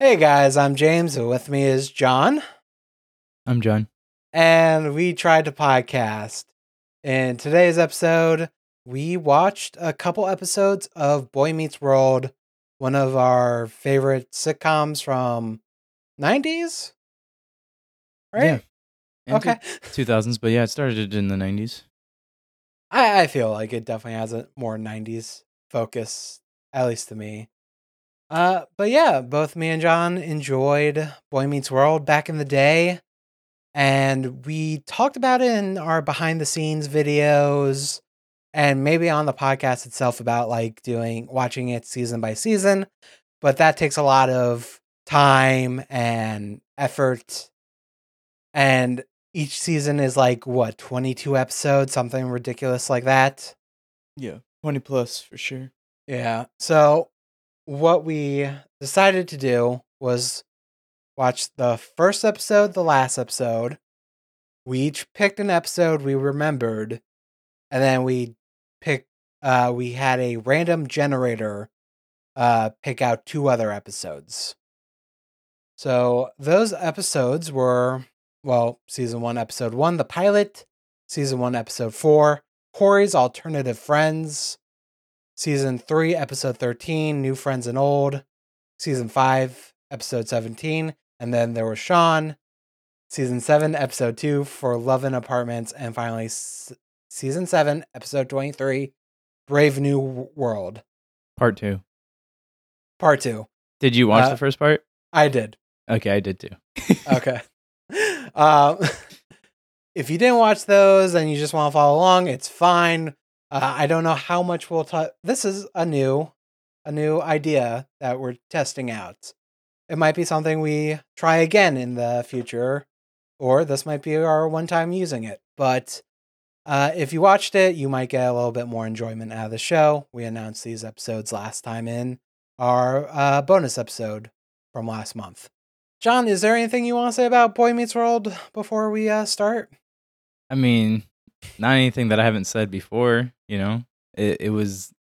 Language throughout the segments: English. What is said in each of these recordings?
Hey guys, I'm James, and with me is John, I'm John. and we tried to podcast. In today's episode, we watched a couple episodes of Boy Meets World, one of our favorite sitcoms from 90s. Right? Yeah. Okay. Two thousands, but yeah, it started in the nineties. I, I feel like it definitely has a more 90s focus, at least to me. Uh, but yeah, both me and John enjoyed Boy Meets World back in the day. And we talked about it in our behind the scenes videos and maybe on the podcast itself about like doing watching it season by season. But that takes a lot of time and effort. And each season is like what, 22 episodes, something ridiculous like that. Yeah, twenty plus for sure. Yeah. So what we decided to do was watch the first episode, the last episode. We each picked an episode we remembered, and then we picked uh we had a random generator uh pick out two other episodes. So those episodes were well, season 1 episode 1, the pilot, season 1 episode 4, Corey's alternative friends, Season 3, Episode 13, New Friends and Old. Season 5, Episode 17. And then there was Sean. Season 7, Episode 2 for Love in Apartments. And finally, s- Season 7, Episode 23, Brave New World. Part two. Part 2. Did you watch Uh, the first part? I did. Okay, I did too. Okay. um, if you didn't watch those and you just want to follow along, it's fine. Uh, I don't know how much we'll talk. This is a new, a new idea that we're testing out. It might be something we try again in the future, or this might be our one time using it. But uh, if you watched it, you might get a little bit more enjoyment out of the show. We announced these episodes last time in our uh, bonus episode from last month. John, is there anything you want to say about Boy Meets World before we uh, start? I mean, not anything that I haven't said before. You know, it, it was,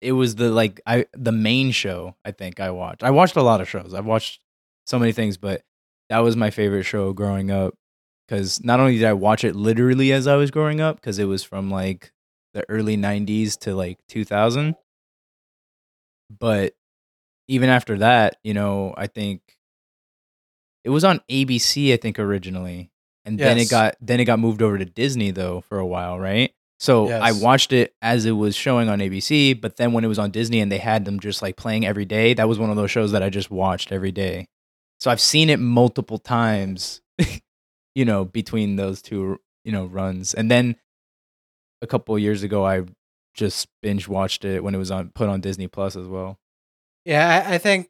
it was the like I the main show. I think I watched. I watched a lot of shows. I've watched so many things, but that was my favorite show growing up. Because not only did I watch it literally as I was growing up, because it was from like the early '90s to like 2000, but even after that, you know, I think it was on ABC. I think originally, and then it got then it got moved over to Disney though for a while, right? So I watched it as it was showing on ABC, but then when it was on Disney and they had them just like playing every day, that was one of those shows that I just watched every day. So I've seen it multiple times, you know, between those two, you know, runs. And then a couple years ago I just binge watched it when it was on put on Disney Plus as well. Yeah, I, I think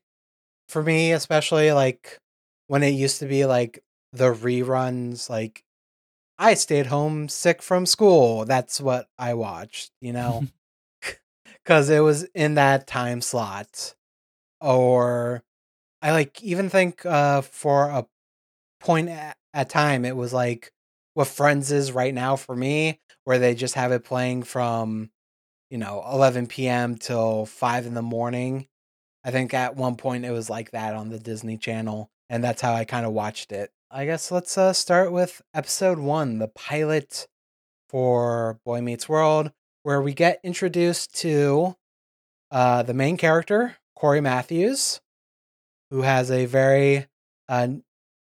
for me, especially like when it used to be like the reruns, like I stayed home sick from school. That's what I watched, you know, because it was in that time slot. Or I like even think uh, for a point at, at time, it was like what Friends is right now for me, where they just have it playing from, you know, 11 p.m. till 5 in the morning. I think at one point it was like that on the Disney Channel, and that's how I kind of watched it. I guess let's uh, start with episode one, the pilot for Boy Meets World, where we get introduced to uh, the main character, Corey Matthews, who has a very uh,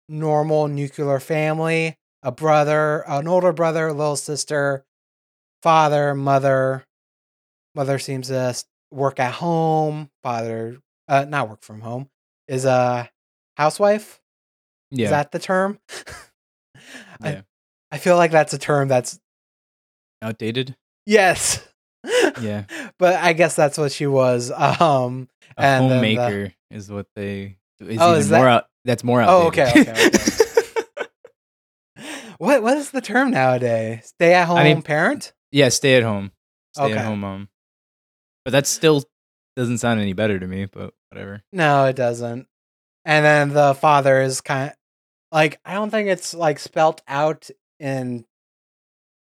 normal nuclear family a brother, an older brother, a little sister, father, mother. Mother seems to work at home. Father, uh, not work from home, is a housewife. Yeah. Is that the term? I, Yeah. I feel like that's a term that's Outdated? yes. Yeah. but I guess that's what she was. Um, A And then the- homemaker is what they is Oh, is that- more out, that's more Oh, outdated. okay, okay, what what is the term nowadays? Stay at home I mean- parent. yeah, stay at home. Stay Okay. at home mom. But that still doesn't sound any better to me, but whatever. No, it doesn't. And then the father is kind of like I don't think it's like spelt out in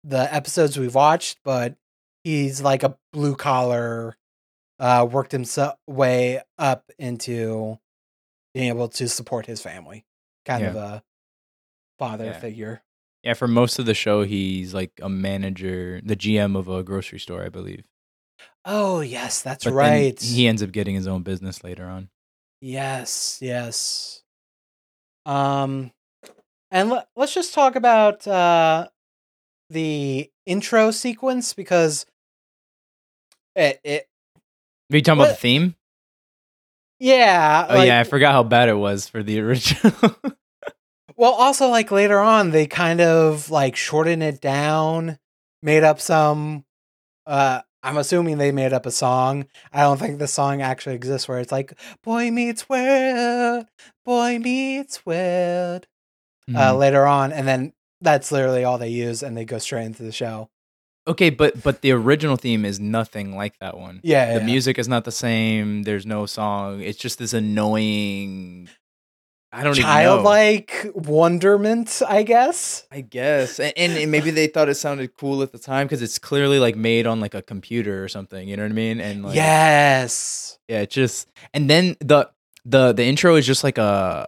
the episodes we've watched, but he's like a blue collar, uh, worked himself way up into being able to support his family, kind Yeah. of a father Yeah. figure. Yeah, for most of the show, he's like a manager, the GM of a grocery store, I believe. Oh yes, that's But right. he ends up getting his own business later on. Yes, yes. Um, and let, let's just talk about uh the intro sequence because it it Are you talking about the theme? yeah Oh like- yeah, I forgot how bad it was for the original. Well, also like later on, they kind of like shortened it down, made up some. uh I'm assuming they made up a song. I don't think the song actually exists where it's like "Boy Meets World, Boy Meets World" uh, Mhm. later on, and then that's literally all they use, and they go straight into the show. okay, but but the original theme is nothing like that one. Yeah, the yeah. music is not the same. There's no song. It's just this annoying. I don't even know. childlike wonderment, I guess. I guess, and, and maybe they thought it sounded cool at the time because it's clearly like made on like a computer or something. You know what I mean? And like, yes. yeah, it just and then the the the intro is just like a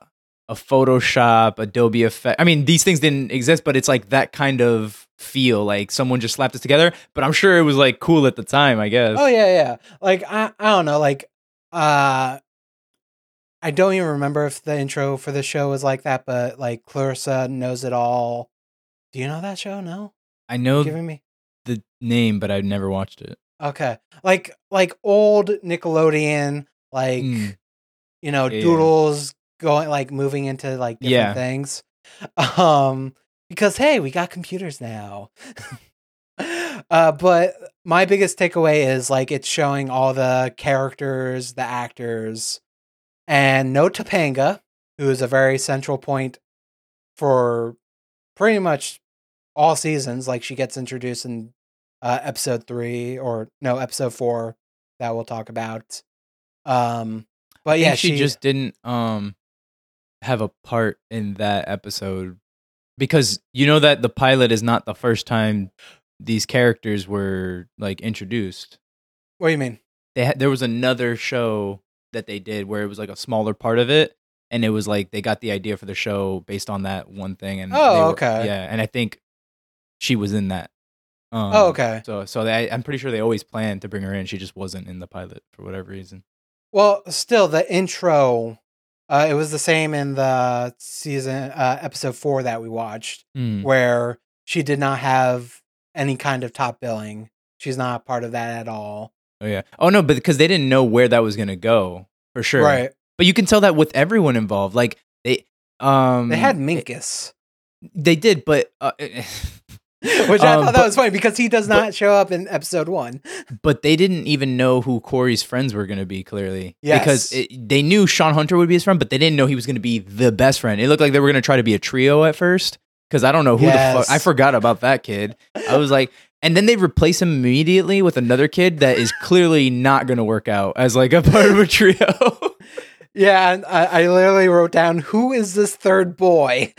a Photoshop, Adobe effect. I mean, these things didn't exist, but it's like that kind of feel. Like someone just slapped it together. But I'm sure it was like cool at the time. I guess. Oh yeah, yeah. Like I, I don't know. Like uh, I don't even remember if the intro for the show was like that, but like Clarissa knows it all. Do you know that show? No, I know giving me the name, but I've never watched it. okay. Like like old Nickelodeon, like Mm. you know, Yeah, doodles going like moving into like different Yeah. things. Um, because hey, we got computers now. uh, but my biggest takeaway is like it's showing all the characters, the actors, and no Topanga, who is a very central point for pretty much all seasons. Like she gets introduced in uh, episode three or no episode four that we'll talk about. Um, but yeah, think she, just didn't um have a part in that episode because you know that the pilot is not the first time these characters were like introduced. What do you mean? They had there was another show that they did where it was like a smaller part of it and it was like they got the idea for the show based on that one thing and Oh, were- okay. yeah and I think she was in that. Um, oh, okay. So so they, I'm pretty sure they always planned to bring her in. She just wasn't in the pilot for whatever reason. Well, still the intro. Uh, it was the same in the season uh, episode four that we watched, Mm. where she did not have any kind of top billing. She's not part of that at all. Oh yeah. Oh no, but because they didn't know where that was gonna go for sure. Right. But you can tell that with everyone involved. Like they, um, They had Minkus, They did, but uh, which I um, thought that but- was funny because he does but- not show up in episode one. but they didn't even know who Corey's friends were gonna be. Clearly, because it, they knew Sean Hunter would be his friend, but they didn't know he was gonna be the best friend. It looked like they were gonna try to be a trio at first. Because I don't know who the fuck I forgot about that kid. I was like, and then they replace him immediately with another kid that is clearly not gonna work out as like a part of a trio. Yeah, and I, I literally wrote down who is this third boy.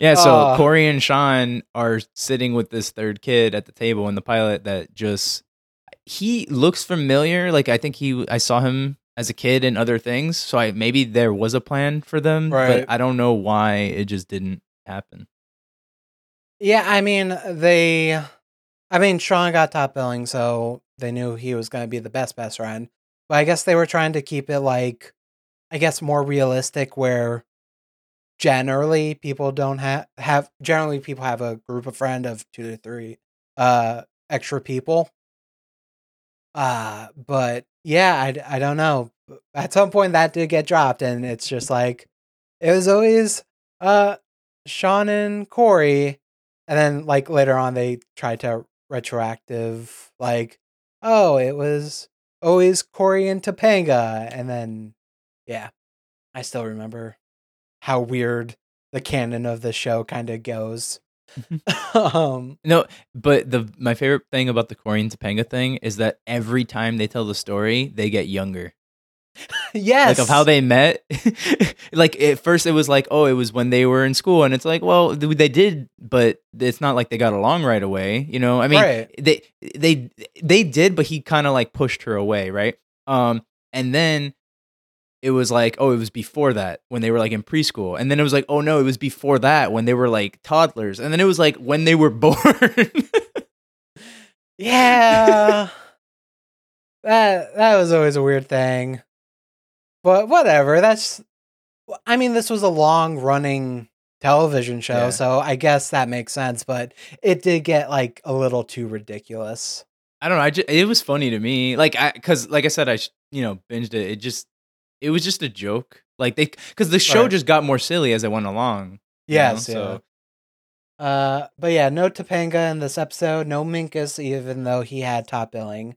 Yeah, so Uh, Corey and Sean are sitting with this third kid at the table and the pilot that just he looks familiar. Like I think he I saw him as a kid in other things. So I maybe there was a plan for them, Right. but I don't know why it just didn't happen. Yeah, I mean they I mean Sean got top billing, so they knew he was gonna be the best best friend. But I guess they were trying to keep it like I guess more realistic where generally people don't have have generally people have a group of friend of two to three uh extra people. Uh but yeah, I, I don't know. At some point that did get dropped and it's just like it was always uh Sean and Corey and then like later on they tried to retroactive like oh it was always Corey and Topanga and then yeah I still remember how weird the canon of the show kind of goes um No, but the my favorite thing about the Corey and Topanga thing is that every time they tell the story, they get younger. yes like of how they met. like at first it was like, oh, it was when they were in school, and it's like, well, they did, but it's not like they got along right away. You know, I mean, Right. they they they did, but he kind of like pushed her away, right? Um, and then it was like, oh, it was before that when they were like in preschool. And then it was like, oh no, it was before that when they were like toddlers. And then it was like when they were born. Yeah. that that was always a weird thing. But whatever, that's I mean this was a long running television show, Yeah. so I guess that makes sense, but it did get like a little too ridiculous. I don't know. I just, it was funny to me. Like, I, cause like I said, I, sh- you know, binged it. It just, it was just a joke. Like they, cause the show Right. just got more silly as it went along. you know? Yes, So. Uh but yeah, no Topanga in this episode, no Minkus even though he had top billing.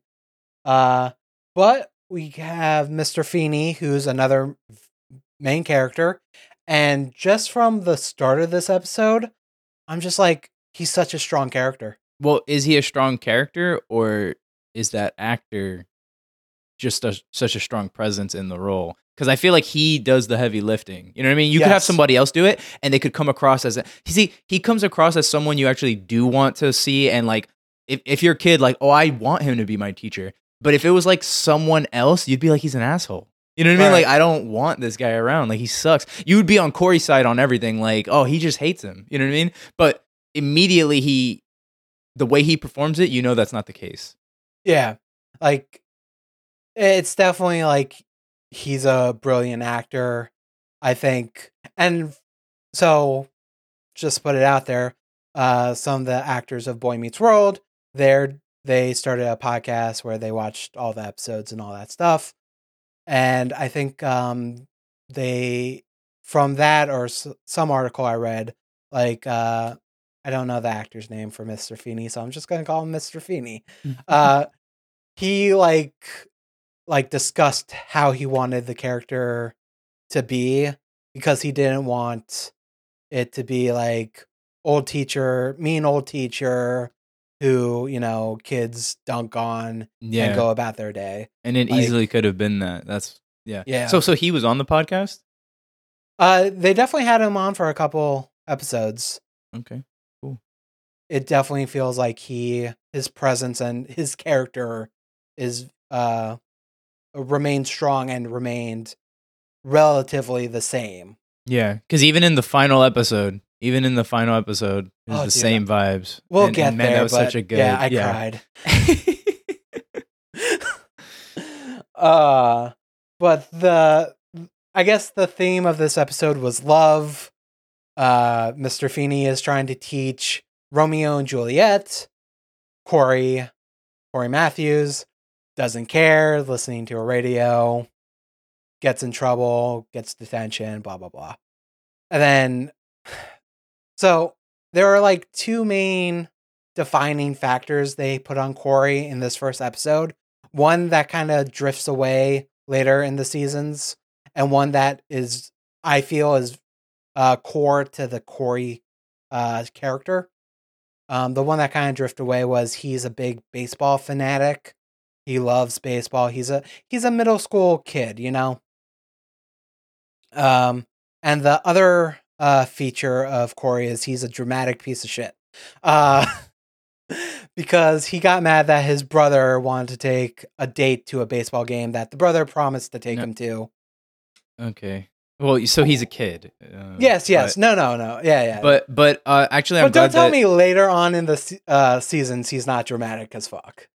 Uh but we have Mr. Feeney who's another main character and just from the start of this episode, I'm just like he's such a strong character. well, is he a strong character or is that actor just a, such a strong presence in the role? Because I feel like he does the heavy lifting. You know what I mean? You could have somebody else do it, and they could come across as a. You see, he comes across as someone you actually do want to see, and like, if if you're a kid, like, oh, I want him to be my teacher. But if it was like someone else, you'd be like, he's an asshole. You know what I mean? Like, I don't want this guy around. Like, he sucks. You would be on Corey's side on everything. Like, oh, he just hates him. You know what I mean? But immediately he, the way he performs it, you know that's not the case. Yeah. Like it's definitely like he's a brilliant actor, I think. And so just put it out there, uh some of the actors of Boy Meets World, they're they started a podcast where they watched all the episodes and all that stuff. And I think um they from that or s- some article I read like uh I don't know the actor's name for Mr. Feeney, so I'm just going to call him Mr. Feeney uh he like like discussed how he wanted the character to be because he didn't want it to be like old teacher mean old teacher who you know kids dunk on yeah, and go about their day and it like- easily could have been that. That's yeah. Yeah. So so he was on the podcast. uh they definitely had him on for a couple episodes Okay. Cool. It definitely feels like he his presence and his character is uh remained strong and remained relatively the same Yeah, because even in the final episode, even in the final episode, it was Oh, the dude, same vibes. we'll And- get and man, there That was such a good. yeah i cried uh but the i guess the theme of this episode was love uh mr feeney is trying to teach romeo and juliet corey corey matthews doesn't care listening to a radio gets in trouble gets detention blah blah blah and then so there are like two main defining factors they put on Corey in this first episode. One that kind of drifts away later in the seasons, and one that is I feel is uh, core to the Corey uh, character. Um, the one that kind of drifted away was he's a big baseball fanatic. He loves baseball. He's a he's a middle school kid, you know. Um, and the other uh, feature of Corey is he's a dramatic piece of shit. Uh, because he got mad that his brother wanted to take a date to a baseball game that the brother promised to take No. him to. okay. Well, so he's a kid. uh, Yes, yes. But no, no, no. Yeah, yeah. but, but uh, actually, I'm but don't tell that, me later on in the uh, seasons he's not dramatic as fuck.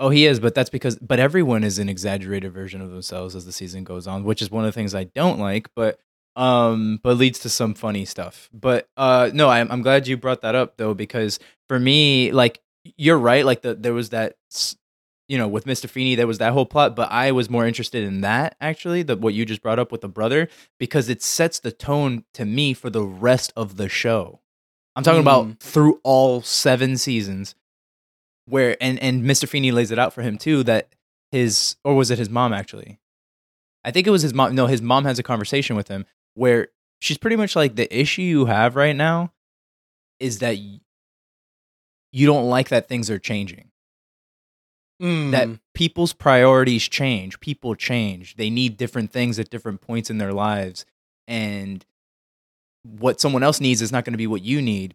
Oh, he is, but that's because. But everyone is an exaggerated version of themselves as the season goes on, which is one of the things I don't like. But um, but leads to some funny stuff. But uh, no, I'm I'm glad you brought that up though, because for me, like you're right. Like the there was that. s- You know, with Mr. Feeney, there was that whole plot, but I was more interested in that actually, the what you just brought up with the brother, because it sets the tone to me for the rest of the show. I'm talking Mm. about through all seven seasons where and and Mr. Feeney lays it out for him too that his or was it his mom actually? I think it was his mom. No, his mom has a conversation with him where she's pretty much like the issue you have right now is that you don't like that things are changing. That Mm. people's priorities change, people change. They need different things at different points in their lives and what someone else needs is not going to be what you need.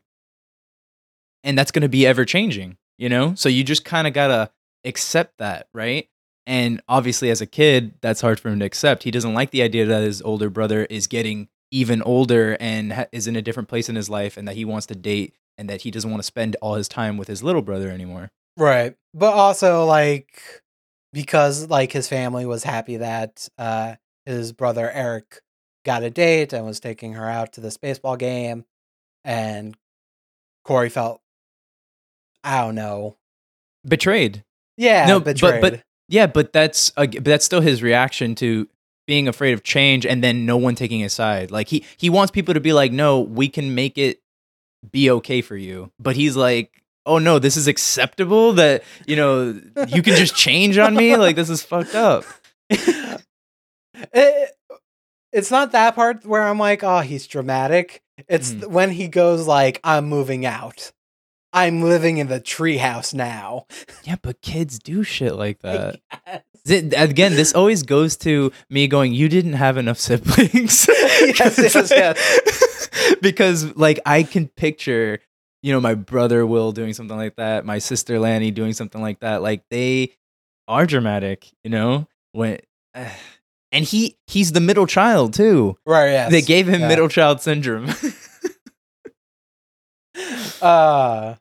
And that's going to be ever changing, you know? So you just kind of got to accept that, right? And obviously, as a kid, that's hard for him to accept. He doesn't like the idea that his older brother is getting even older and ha- is in a different place in his life and that he wants to date and that he doesn't want to spend all his time with his little brother anymore. Right. But also like because like his family was happy that uh his brother Eric got a date and was taking her out to this baseball game and Corey felt I don't know. Betrayed. Yeah, No, but- betrayed. but- Yeah, but that's uh, but that's still his reaction to being afraid of change and then no one taking his side. Like he he wants people to be like, "No, we can make it be okay for you." But he's like, "Oh no, this is acceptable that, you know, you can just change on me? Like this is fucked up." it, it's not that part where I'm like, oh, he's dramatic. It's th- when he goes like, I'm moving out. I'm living in the treehouse now. Yeah, but kids do shit like that. Again, this always goes to me going, "You didn't have enough siblings." Yes, yes, yes. because like I can picture, you know, my brother Will doing something like that, my sister Lanny doing something like that. Like they are dramatic, you know. When and he he's the middle child too. Right, yes. They gave him Yeah. middle child syndrome. Uh,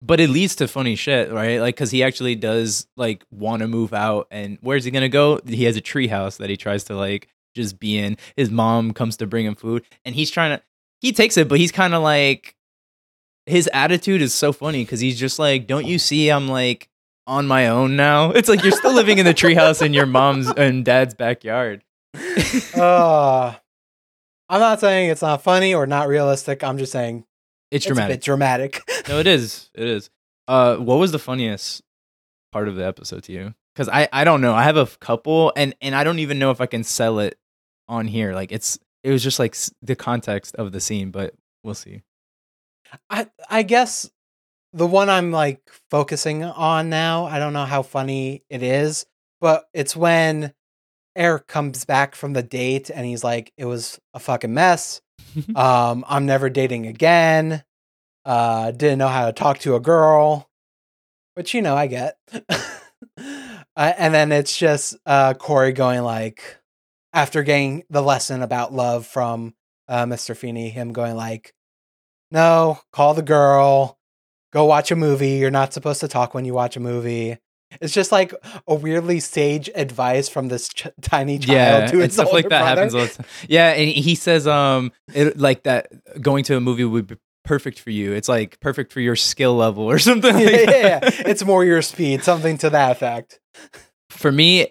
but it leads to funny shit, right? Like, because he actually does like want to move out, and where's he gonna go? He has a treehouse that he tries to like just be in. His mom comes to bring him food, and he's trying to. He takes it, but he's kind of like. His attitude is so funny because he's just like, "Don't you see? I'm like on my own now." It's like you're still living in the treehouse in your mom's and dad's backyard. uh, I'm not saying it's not funny or not realistic. I'm just saying It's it's a dramatic. bit dramatic. No, it is. It is. Uh, what was the funniest part of the episode to you? Because I, I don't know. I have a couple, and and I don't even know if I can sell it on here. Like it's it was just like the context of the scene, but we'll see. I I guess the one I'm like focusing on now, I don't know how funny it is, but it's when Eric comes back from the date and he's like, it was a fucking mess. Um, I'm never dating again. Uh, didn't know how to talk to a girl, which you know I get. uh, and then it's just uh, Corey going like, after getting the lesson about love from uh, Mr. Feeney, him going like, no, call the girl, go watch a movie. You're not supposed to talk when you watch a movie. It's just like a weirdly sage advice from this ch- tiny child yeah, to his stuff like that brother. happens all the time. Yeah, and he says, um, it, like that going to a movie would be perfect for you. It's like perfect for your skill level or something. yeah, like yeah, that. yeah. It's more your speed, something to that effect. for me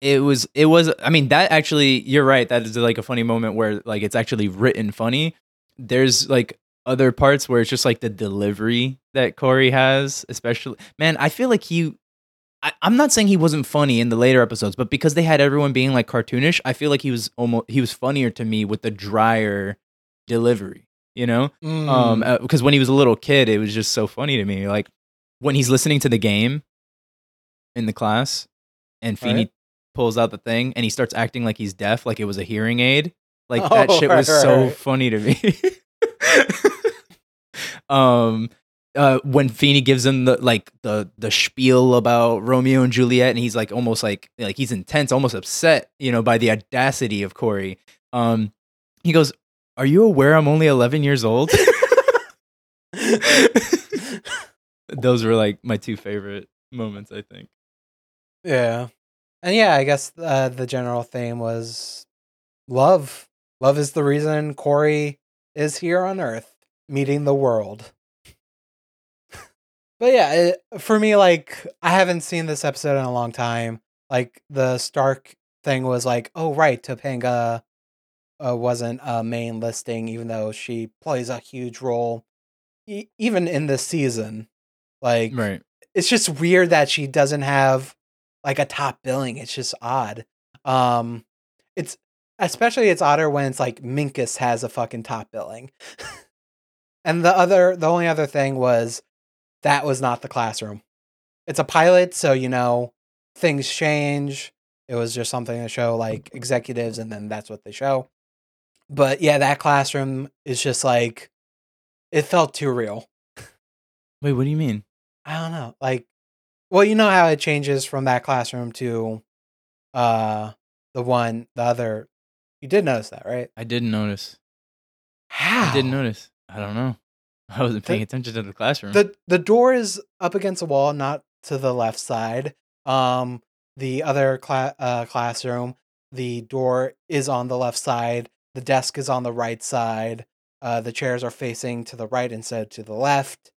it was it was i mean that actually you're right that is like a funny moment where like it's actually written funny there's like other parts where it's just like the delivery that corey has especially man i feel like he I, i'm not saying he wasn't funny in the later episodes but because they had everyone being like cartoonish i feel like he was almost he was funnier to me with the drier delivery you know um Mm. because when he was a little kid it was just so funny to me like when he's listening to the game in the class and Feeney Right. pulls out the thing and he starts acting like he's deaf like it was a hearing aid like Oh, that shit was right, so funny to me um uh when Feeney gives him the like the the spiel about Romeo and Juliet and he's like almost like like he's intense almost upset you know by the audacity of Corey um he goes are you aware I'm only 11 years old those were like my two favorite moments i think yeah. And yeah, I guess uh, the general theme was love. Love is the reason Corey is here on Earth, meeting the world. But yeah, it, for me, like, I haven't seen this episode in a long time. Like, the Stark thing was like, oh, right, Topanga uh, wasn't a main listing, even though she plays a huge role, e- even in this season. Like, right it's just weird that she doesn't have like a top billing. It's just odd. Um it's especially it's odder when it's like Minkus has a fucking top billing. and the other the only other thing was that was not the classroom. It's a pilot, so you know things change. It was just something to show like executives and then that's what they show. But yeah, that classroom is just like it felt too real. wait what do you mean I don't know. Like Well, you know how it changes from that classroom to uh the one the other you did notice that, right? I didn't notice. How? I didn't notice. I don't know. I wasn't paying The- attention to the classroom. The the door is up against the wall, not to the left side. Um the other cla- uh, classroom, the door is on the left side, the desk is on the right side. Uh the chairs are facing to the right instead of to the left.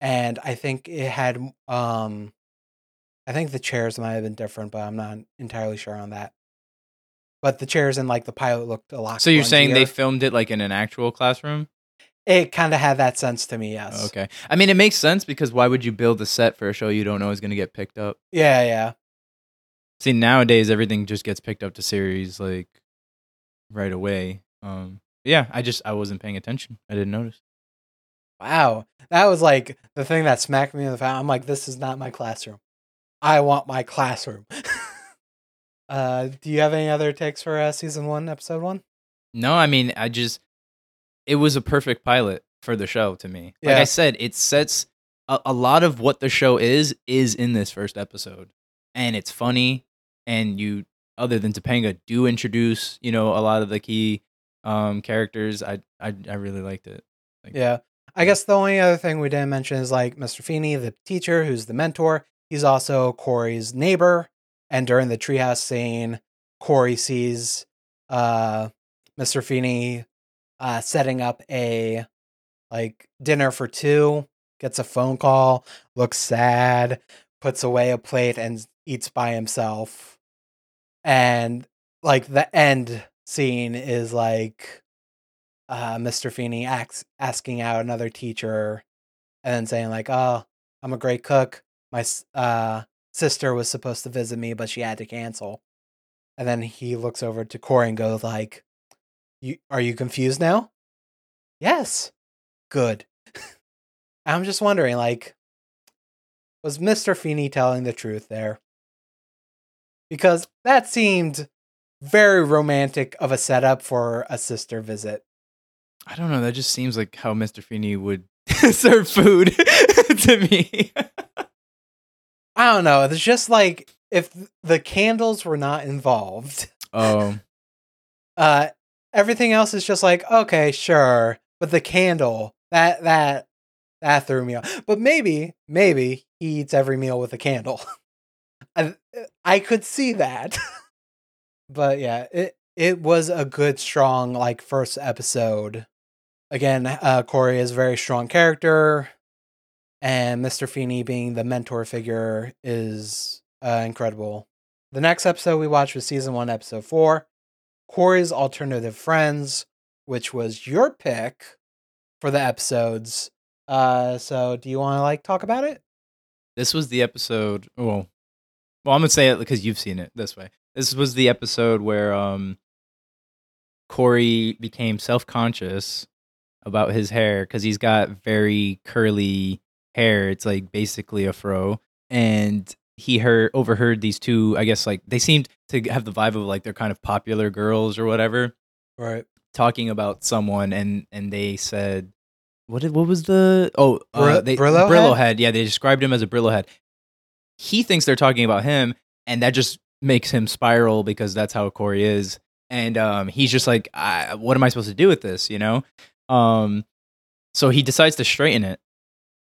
And I think it had um I think the chairs might have been different, but I'm not entirely sure on that. But the chairs and like the pilot looked a lot. so you're saying they filmed it like in an actual classroom? It kind of had that sense to me, yes. Okay. I mean, it makes sense because why would you build a set for a show you don't know is going to get picked up? Yeah, yeah. See, nowadays everything just gets picked up to series like right away. Um, yeah, I just I wasn't paying attention. I didn't notice. Wow. That was like the thing that smacked me in the face. I'm like, this is not my classroom. I want my classroom. uh, do you have any other takes for uh, season one, episode one? No, I mean, I just it was a perfect pilot for the show to me. Like Yeah. I said, it sets a, a lot of what the show is is in this first episode, and it's funny. And you, other than Topanga, do introduce you know a lot of the key um characters. I I I really liked it. Like, Yeah. I guess the only other thing we didn't mention is like Mr. Feeney, the teacher who's the mentor. He's also Corey's neighbor. And during the treehouse scene, Corey sees uh, Mr. Feeney uh, setting up a like dinner for two, gets a phone call, looks sad, puts away a plate and eats by himself. And like the end scene is like uh, Mr. Feeney acts, asking out another teacher and then saying like, "Oh, I'm a great cook. My uh, sister was supposed to visit me, but she had to cancel." And then he looks over to Corey and goes like, "You are you confused now?" Yes. Good. I'm just wondering, like, was Mr. Feeney telling the truth there? Because that seemed very romantic of a setup for a sister visit. I don't know. That just seems like how Mr. Feeney would serve food to me. I don't know. It's just like if the candles were not involved, oh, uh, everything else is just like okay, sure. But the candle that that that threw me off. But maybe maybe he eats every meal with a candle. I I could see that. but yeah, it it was a good strong like first episode. Again, uh, Corey is a very strong character, and Mr. Feeney being the mentor figure is uh, incredible. The next episode we watched was season one, episode four, Corey's Alternative Friends, which was your pick for the episodes. Uh, so do you want to like talk about it? this was the episode. Well, well, I'm gonna say it because you've seen it this way. This was the episode where um Corey became self conscious about his hair because he's got very curly hair. It's like basically a fro, and he heard overheard these two. I guess like they seemed to have the vibe of like they're kind of popular girls or whatever Right. talking about someone and and they said what did what was the oh uh, they, Brillo Brillo head? head yeah they described him as a Brillo head he thinks they're talking about him and that just makes him spiral because that's how Corey is and um he's just like I, what am I supposed to do with this you know um so he decides to straighten it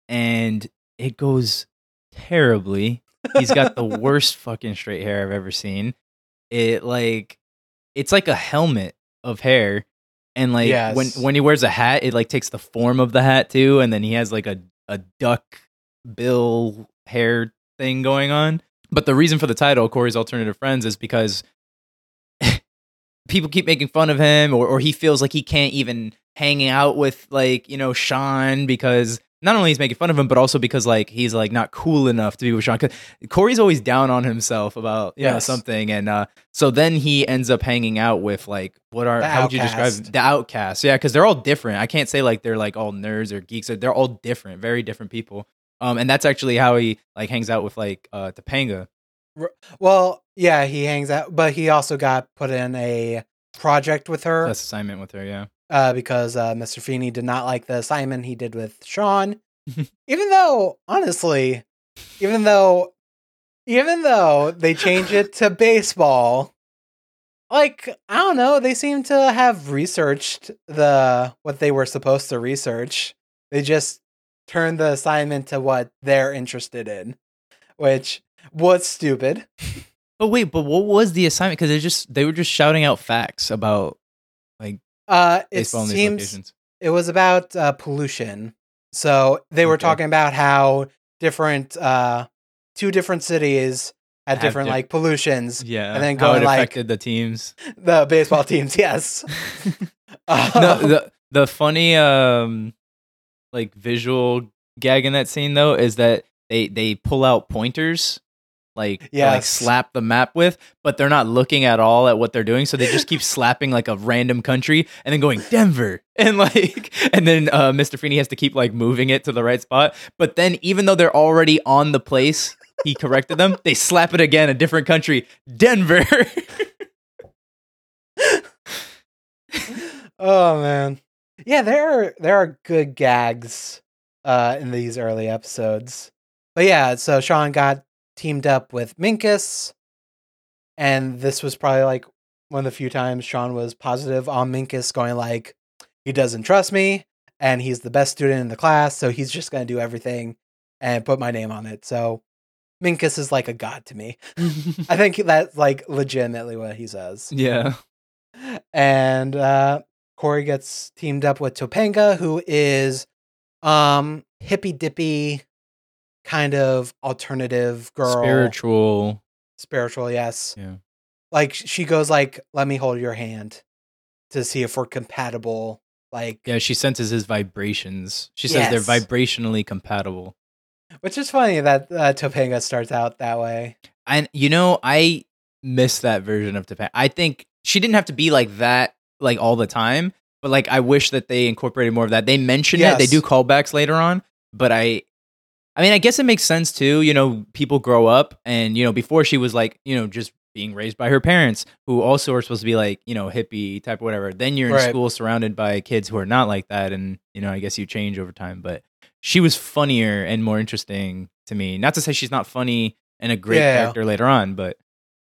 and it goes terribly he's got the worst fucking straight hair I've ever seen. It like it's like a helmet of hair and like when when he wears a hat it like takes the form of the hat too and then he has like a a duck bill hair thing going on. But the reason for the title corey's alternative friends is because people keep making fun of him or, or he feels like he can't even hang out with like you know sean because not only he's making fun of him but also because like he's like not cool enough to be with sean 'Cause corey's always down on himself about you know Yes. something and uh so then he ends up hanging out with like what are The how would you describe the outcasts. Yeah because they're all different. I can't say like they're like all nerds or geeks they're all different very different people. Um and that's actually how he like hangs out with like uh topanga. Well, yeah, he hangs out, but he also got put in a project with her. Assignment with her yeah uh, because uh, Mr. Feeney did not like the assignment he did with Sean. even though, honestly, even though even though they change it to baseball, like I don't know, they seem to have researched the what they were supposed to research. They just turned the assignment to what they're interested in, which was stupid. But wait, but what was the assignment? Because they just they were just shouting out facts about like Uh, it baseball in these seems it was about uh, pollution. So they were Okay. talking about how different uh, two different cities had different diff- like pollutions. Yeah, and then how going, it like- affected the teams. The baseball teams, yes. no, Um, the the funny um like visual gag in that scene though is that they they pull out pointers like to, like slap the map with, but they're not looking at all at what they're doing, so they just keep slapping like a random country and then going Denver and like and then uh, Mr. Feeney has to keep like moving it to the right spot. But then even though they're already on the place, he corrected them. They slap it again, a different country, Denver. oh man, yeah, there are there are good gags uh, in these early episodes. But yeah, so Sean got teamed up with Minkus, and this was probably like one of the few times Sean was positive on Minkus, going like, he doesn't trust me, and he's the best student in the class, so he's just gonna do everything and put my name on it. So Minkus is like a god to me. I think that's like legitimately what he says yeah. and uh Corey gets teamed up with Topanga, who is um hippy dippy kind of alternative girl. Spiritual. Spiritual, yes. Yeah. Like she goes like, let me hold your hand to see if we're compatible. Like Yeah, she senses his vibrations. She says Yes. they're vibrationally compatible. which is funny that uh, Topanga starts out that way. And you know, I miss that version of Topanga. I think she didn't have to be like that like all the time, but like I wish that they incorporated more of that. They mention it, they do callbacks later on, but I I mean, I guess it makes sense too, you know, people grow up and you know, before she was like, you know, just being raised by her parents who also are supposed to be like, you know, hippie type or whatever. Then you're in Right. school surrounded by kids who are not like that and you know, I guess you change over time, but she was funnier and more interesting to me. Not to say she's not funny and a great Yeah. character later on, but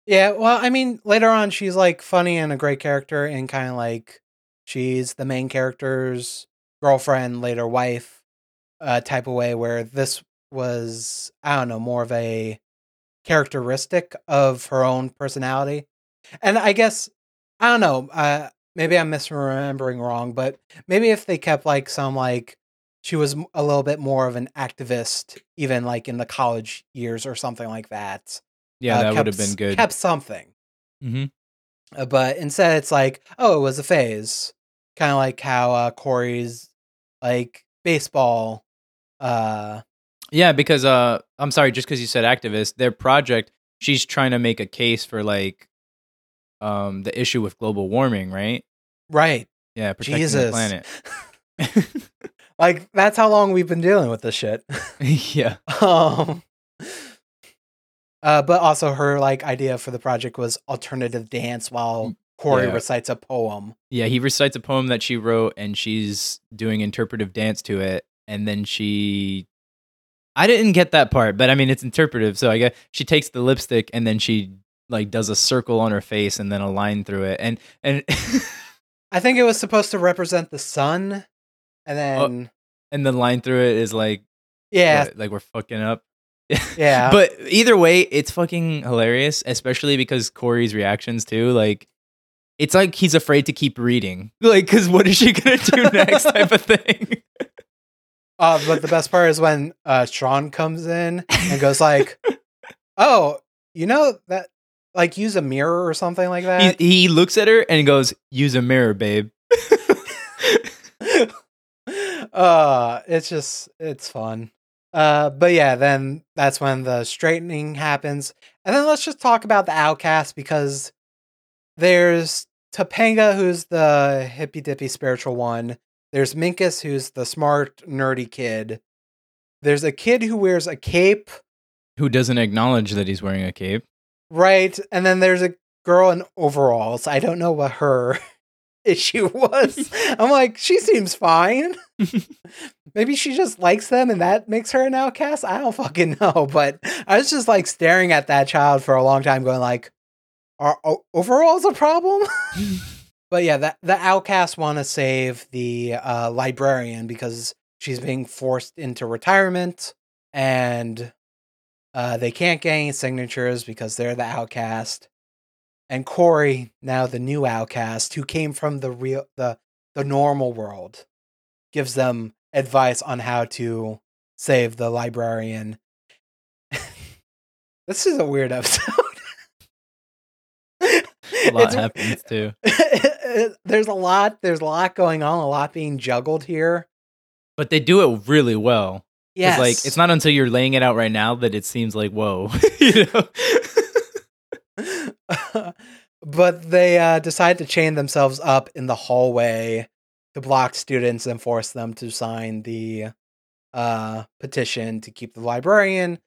Yeah, well, I mean, later on, she's like funny and a great character, and kind of like she's the main character's girlfriend, later wife, uh, type of way. Where this was, I don't know, more of a characteristic of her own personality, and I guess I don't know. Uh, maybe I'm misremembering wrong, but maybe if they kept like some like she was a little bit more of an activist, even like in the college years or something like that yeah, uh, that would have been good. Kept something, Mm-hmm. Uh, but instead it's like, oh, it was a phase, kind of like how uh, Corey's like baseball. Uh, Yeah, because uh, I'm sorry, just because you said activist, their project, she's trying to make a case for like, um, the issue with global warming, right? right, Yeah, protecting Jesus, the planet. like that's how long we've been dealing with this shit. yeah, um, uh, but also her like idea for the project was alternative dance while Corey Yeah. recites a poem. yeah. He recites a poem that she wrote, and she's doing interpretive dance to it, and then she. I didn't get that part, but I mean it's interpretive, so I guess she takes the lipstick and then she like does a circle on her face and then a line through it, and and I think it was supposed to represent the sun, and Oh, then and the line through it is like yeah, like we're fucking up. yeah, But either way, it's fucking hilarious, especially because Corey's reactions too. Like, it's like he's afraid to keep reading. Like, because what is she gonna do next? type of thing. Uh, but the best part is when uh, Sean comes in and goes like, "Oh, you know that like use a mirror or something like he, that." he looks at her and goes, "Use a mirror, babe." uh, it's just it's fun. Uh, but yeah, then that's when the straightening happens, and then let's just talk about the outcast because there's Topanga, who's the hippy dippy spiritual one. There's Minkus, who's the smart nerdy kid. There's a kid who wears a cape Who doesn't acknowledge that he's wearing a cape? Right. And then there's a girl in overalls. I don't know what her issue was. I'm like, she seems fine. maybe she just likes them and that makes her an outcast. I don't fucking know, but I was just like staring at that child for a long time, going like, "Are o- overall's a problem?" But yeah, that the outcasts want to save the uh, librarian because she's being forced into retirement, and uh, they can't get any signatures because they're the outcast. And Corey, now the new outcast, who came from the real the the normal world, gives them advice on how to save the librarian. this is a weird episode. A lot It's- happens too. there's a lot. There's a lot going on. A lot being juggled here. But they do it really well. Yes, Like it's not until you're laying it out right now that it seems like whoa. you know? but they uh, decide to chain themselves up in the hallway to block students and force them to sign the uh, petition to keep the librarian.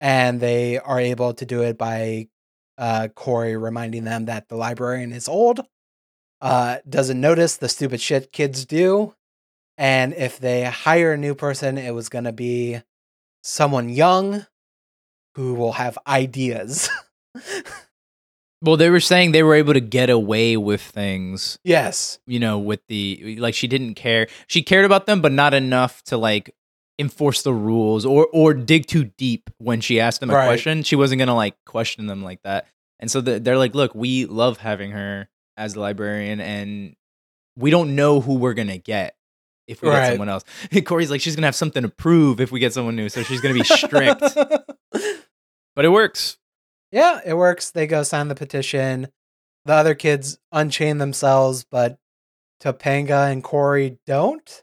And they are able to do it by uh, Cory reminding them that the librarian is old, uh, doesn't notice the stupid shit kids do. And if they hire a new person, it was going to be someone young who will have ideas. Well, they were saying they were able to get away with things, yes. you know, with the like she didn't care. She cared about them, but not enough to like enforce the rules or or dig too deep when she asked them a Right. question. She wasn't gonna like question them like that. And so the, they're like, "Look, we love having her as the librarian, and we don't know who we're gonna get if we Right. get someone else." And Cory's like, "She's gonna have something to prove if we get someone new, so she's gonna be strict." but it works. yeah, it works. They go sign the petition. The other kids unchain themselves, but Topanga and Cory don't.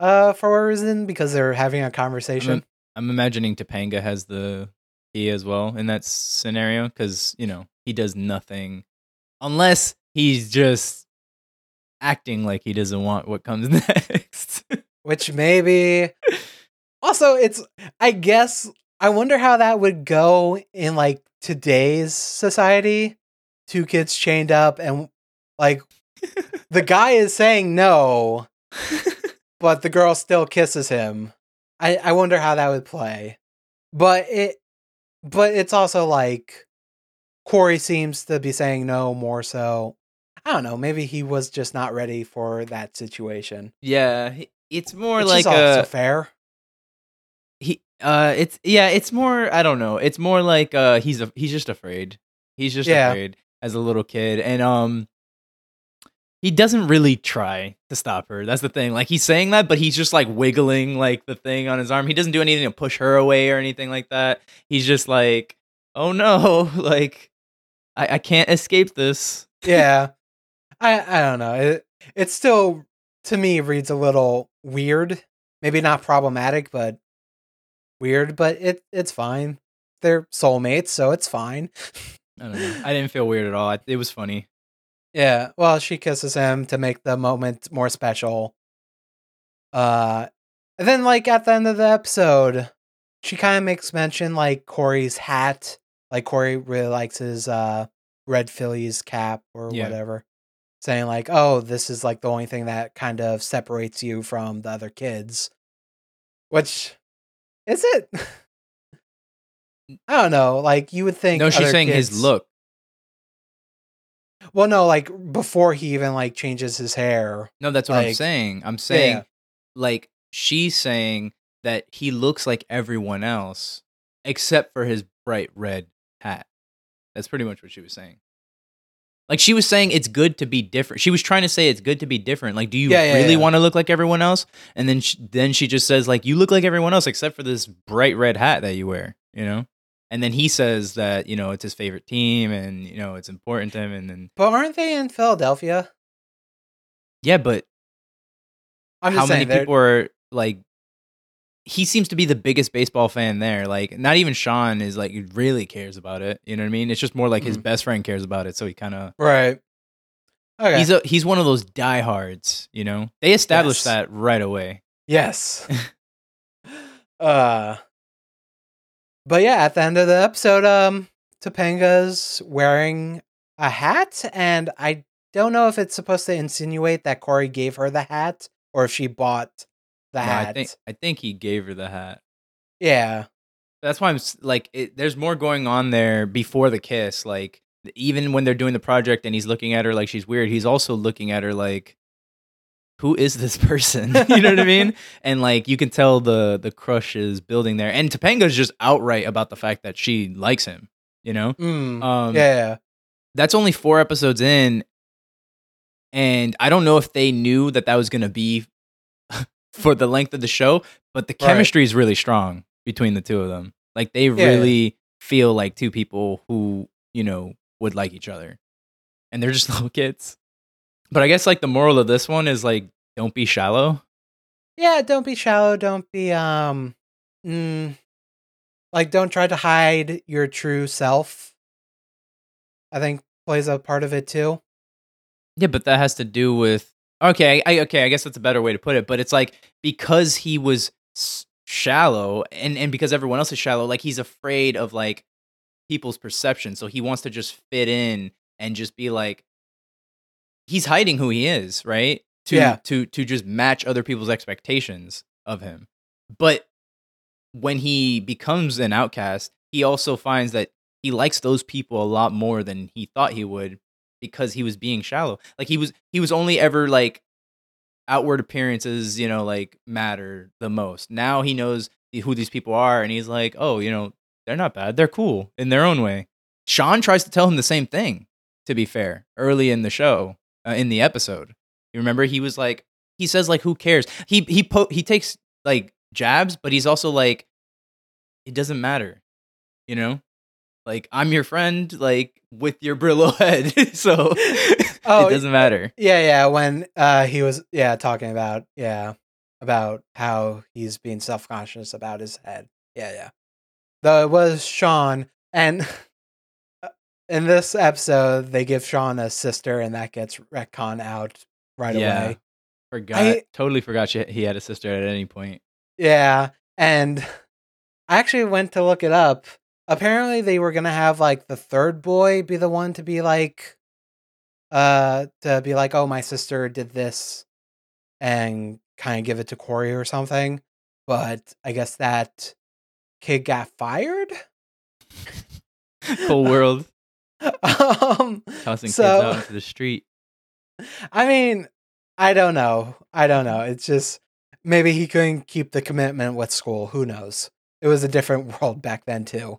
Uh, for a reason because they're having a conversation. I'm imagining Topanga has the key as well in that scenario because you know he does nothing unless he's just acting like he doesn't want what comes next. which maybe. Also it's i guess i wonder how that would go in like today's society. Two kids chained up and like the guy is saying no but the girl still kisses him. I i wonder how that would play. But it but it's also like cory seems to be saying no more so i don't know maybe he was just not ready for that situation yeah, it's more which like a fair he. Uh, it's yeah, it's more. I don't know. It's more like uh, he's a he's just afraid. He's just Yeah. afraid as a little kid, and um. He doesn't really try to stop her. That's the thing. Like he's saying that, but he's just like wiggling like the thing on his arm. He doesn't do anything to push her away or anything like that. He's just like, "Oh no, like I, I can't escape this." yeah i i don't know it it still to me reads a little weird maybe not problematic but weird but it it's fine they're soulmates so it's fine I don't know. I didn't feel weird at all. It was funny. yeah well she kisses him to make the moment more special uh and then like at the end of the episode she kind of makes mention like cory's hat like cory really likes his uh red phillies cap or Yeah. whatever saying like oh this is like the only thing that kind of separates you from the other kids which is it i don't know like you would think No, she's saying his look. well no like before he even like changes his hair No, that's what I'm saying. I'm saying yeah. like she's saying that he looks like everyone else except for his bright red hat. That's pretty much what she was saying. Like she was saying it's good to be different. She was trying to say it's good to be different. Like do you Yeah, yeah, really yeah. want to look like everyone else? And then she, then she just says like you look like everyone else except for this bright red hat that you wear, you know? And then he says that, you know, it's his favorite team and you know, it's important to him and then but aren't they in philadelphia yeah, but i'm how just many people are like he seems to be the biggest baseball fan there. Like not even shawn is like really cares about it. You know what i mean? It's just more like his Mhm. best friend cares about it so he kind of right. Okay. He's a he's one of those diehards you know? They established Yes. that right away. Yes. uh but yeah, at the end of the episode, um Topanga's wearing a hat, and I don't know if it's supposed to insinuate that Cory gave her the hat or if she bought the No, hat. I think I think he gave her the hat. yeah. That's why I'm like, it, there's more going on there before the kiss. Like, even when they're doing the project and he's looking at her like she's weird, he's also looking at her like, who is this person? you know what I mean? And like, you can tell the the crush is building there. And Topanga's just outright about the fact that she likes him. You know? Mm, Um, yeah, yeah. that's only four episodes in, and I don't know if they knew that that was gonna be for the length of the show, but the Right. chemistry is really strong between the two of them. Like they Yeah. really feel like two people who you know would like each other, and they're just little kids. But I guess like the moral of this one is like don't be shallow. Yeah, don't be shallow. Don't be um, mm, like don't try to hide your true self. I think plays a part of it too. Yeah, but that has to do with okay, I okay, I guess that's a better way to put it. But it's like because he was shallow, and and because everyone else is shallow, like he's afraid of like people's perception, so he wants to just fit in and just be like he's hiding who he is, right? To Yeah. to to just match other people's expectations of him. But when he becomes an outcast, he also finds that he likes those people a lot more than he thought he would because he was being shallow. Like he was he was only ever like outward appearances, you know, like matter the most. Now he knows who these people are and he's like, "Oh, you know, they're not bad. They're cool in their own way." Shawn tries to tell him the same thing, to be fair, early in the show, uh, in the episode. You remember he was like he says like who cares? He he po- he takes like jabs, but he's also like it doesn't matter. You know? Like I'm your friend like with your Brillo head. so Oh, it doesn't matter. Yeah, yeah. When uh he was yeah talking about yeah about how he's being self conscious about his head. Yeah, yeah. Though it was Shawn, and in this episode they give Shawn a sister, and that gets retcon out right Yeah. away. Forgot I- totally forgot he had a sister at any point. Yeah, and I actually went to look it up. Apparently, they were gonna have like the third boy be the one to be like, uh, to be like, oh, my sister did this, and kind of give it to Cory or something. But I guess that kid got fired. Whole world um, tossing So- kids out into the street. I mean, I don't know. I don't know. It's just maybe he couldn't keep the commitment with school. Who knows? It was a different world back then too.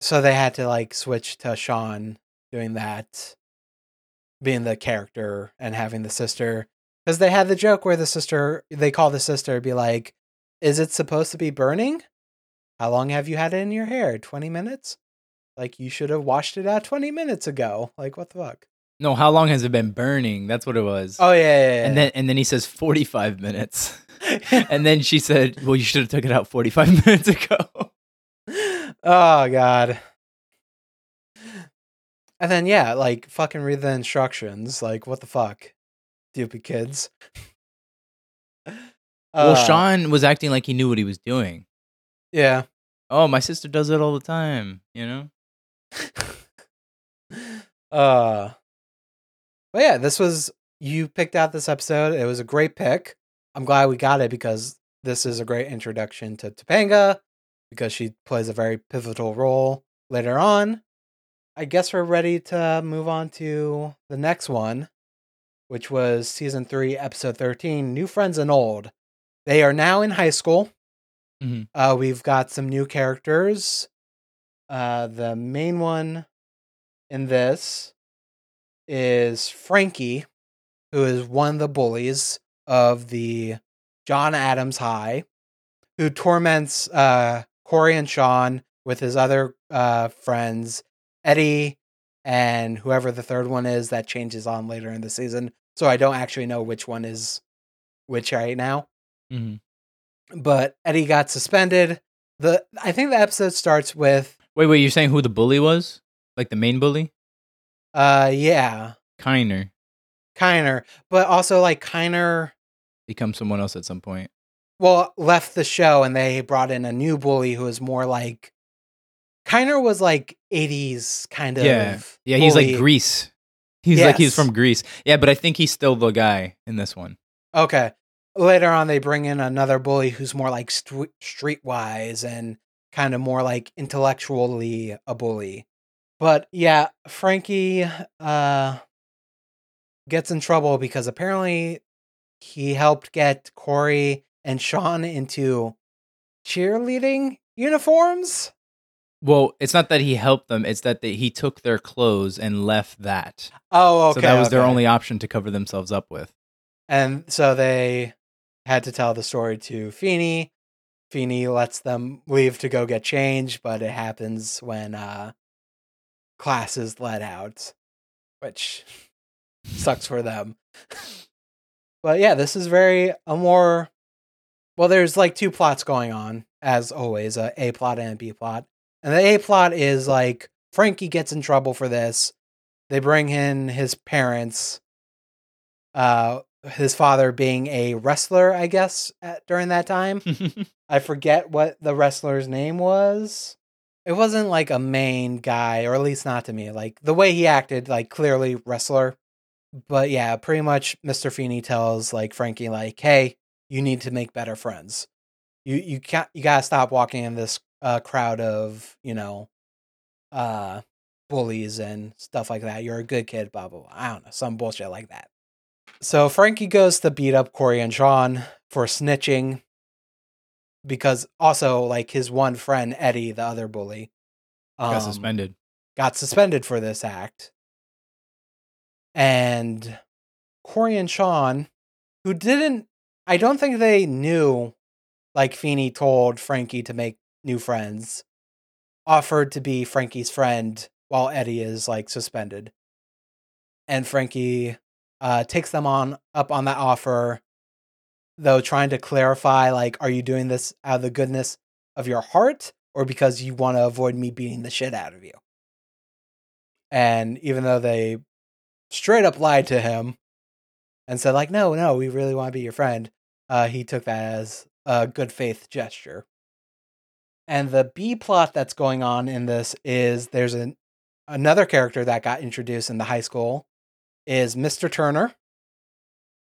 So they had to like switch to Shawn doing that, being the character and having the sister. Because they had the joke where the sister, they call the sister, be like, "Is it supposed to be burning? How long have you had it in your hair? Twenty minutes? Like you should have washed it out twenty minutes ago. Like what the fuck? No, how long has it been burning? That's what it was. Oh yeah, yeah, yeah. and then and then he says 45 minutes. and then she said, "Well, you should have took it out 45 minutes ago." oh god. And then yeah, like fucking read the instructions. Like what the fuck, stupid kids. well, Uh, Shawn was acting like he knew what he was doing. Yeah. Oh, my sister does it all the time, you know? uh. But yeah, this was you picked out this episode. It was a great pick. I'm glad we got it because this is a great introduction to Topanga because she plays a very pivotal role later on. I guess we're ready to move on to the next one, which was season three, episode 13 New Friends and Old. They are now in high school. Mhm. Uh, we've got some new characters. Uh, the main one in this is Frankie, who is one of the bullies of the John Adams High, who torments uh, Cory and Shawn with his other uh, friends, Eddie, and whoever the third one is that changes on later in the season. So I don't actually know which one is which right now. Mhm. But Eddie got suspended. The I think the episode starts with Wait, wait, you're saying who the bully was? Like the main bully? uh yeah, Keiner Keiner, but also like Keiner becomes someone else at some point. Well left the show and they brought in a new bully who was more like Keiner was like 80s kind of Yeah. Yeah, he's like. Grease. He's like he's from Grease. Yeah, but I think he's still the guy in this one. Okay. later on they bring in another bully who's more like st- streetwise and kind of more like intellectually a bully. But yeah, Frankie uh gets in trouble because apparently he helped get Cory and Shawn into cheerleading uniforms. Well, it's not that he helped them; it's that they, he took their clothes and left that. Oh, okay. so that was their only option to cover themselves up with. And so they had to tell the story to Feeney. Feeney lets them leave to go get change, but it happens when uh, class is let out, which sucks for them. but yeah, this is very a more well. There's like two plots going on as always, a A plot and a B plot. And the A plot is like Frankie gets in trouble for this. They bring in his parents. Uh, his father being a wrestler, I guess, at, during that time. I forget what the wrestler's name was. It wasn't like a main guy, or at least not to me. Like the way he acted, like clearly wrestler. But yeah, pretty much Mr. Feeney tells like Frankie, like, hey, you need to make better friends. You you can't you gotta stop walking in this uh, crowd of, you know, uh bullies and stuff like that. You're a good kid, blah blah blah. I don't know, some bullshit like that. So Frankie goes to beat up Cory and Shawn for snitching because also like his one friend Eddie, the other bully, Got um, suspended. got suspended for this act. And Cory and Shawn, who didn't, I don't think they knew, like Feeney told Frankie to make new friends, offered to be Frankie's friend while Eddie is like suspended. And Frankie uh, takes them on up on that offer, though trying to clarify, like, are you doing this out of the goodness of your heart or because you want to avoid me beating the shit out of you? And even though they straight up lied to him and said, like, no, no, we really want to be your friend, uh, he took that as a good faith gesture. And the B plot that's going on in this is there's an another character that got introduced in the high school is Mr. Turner,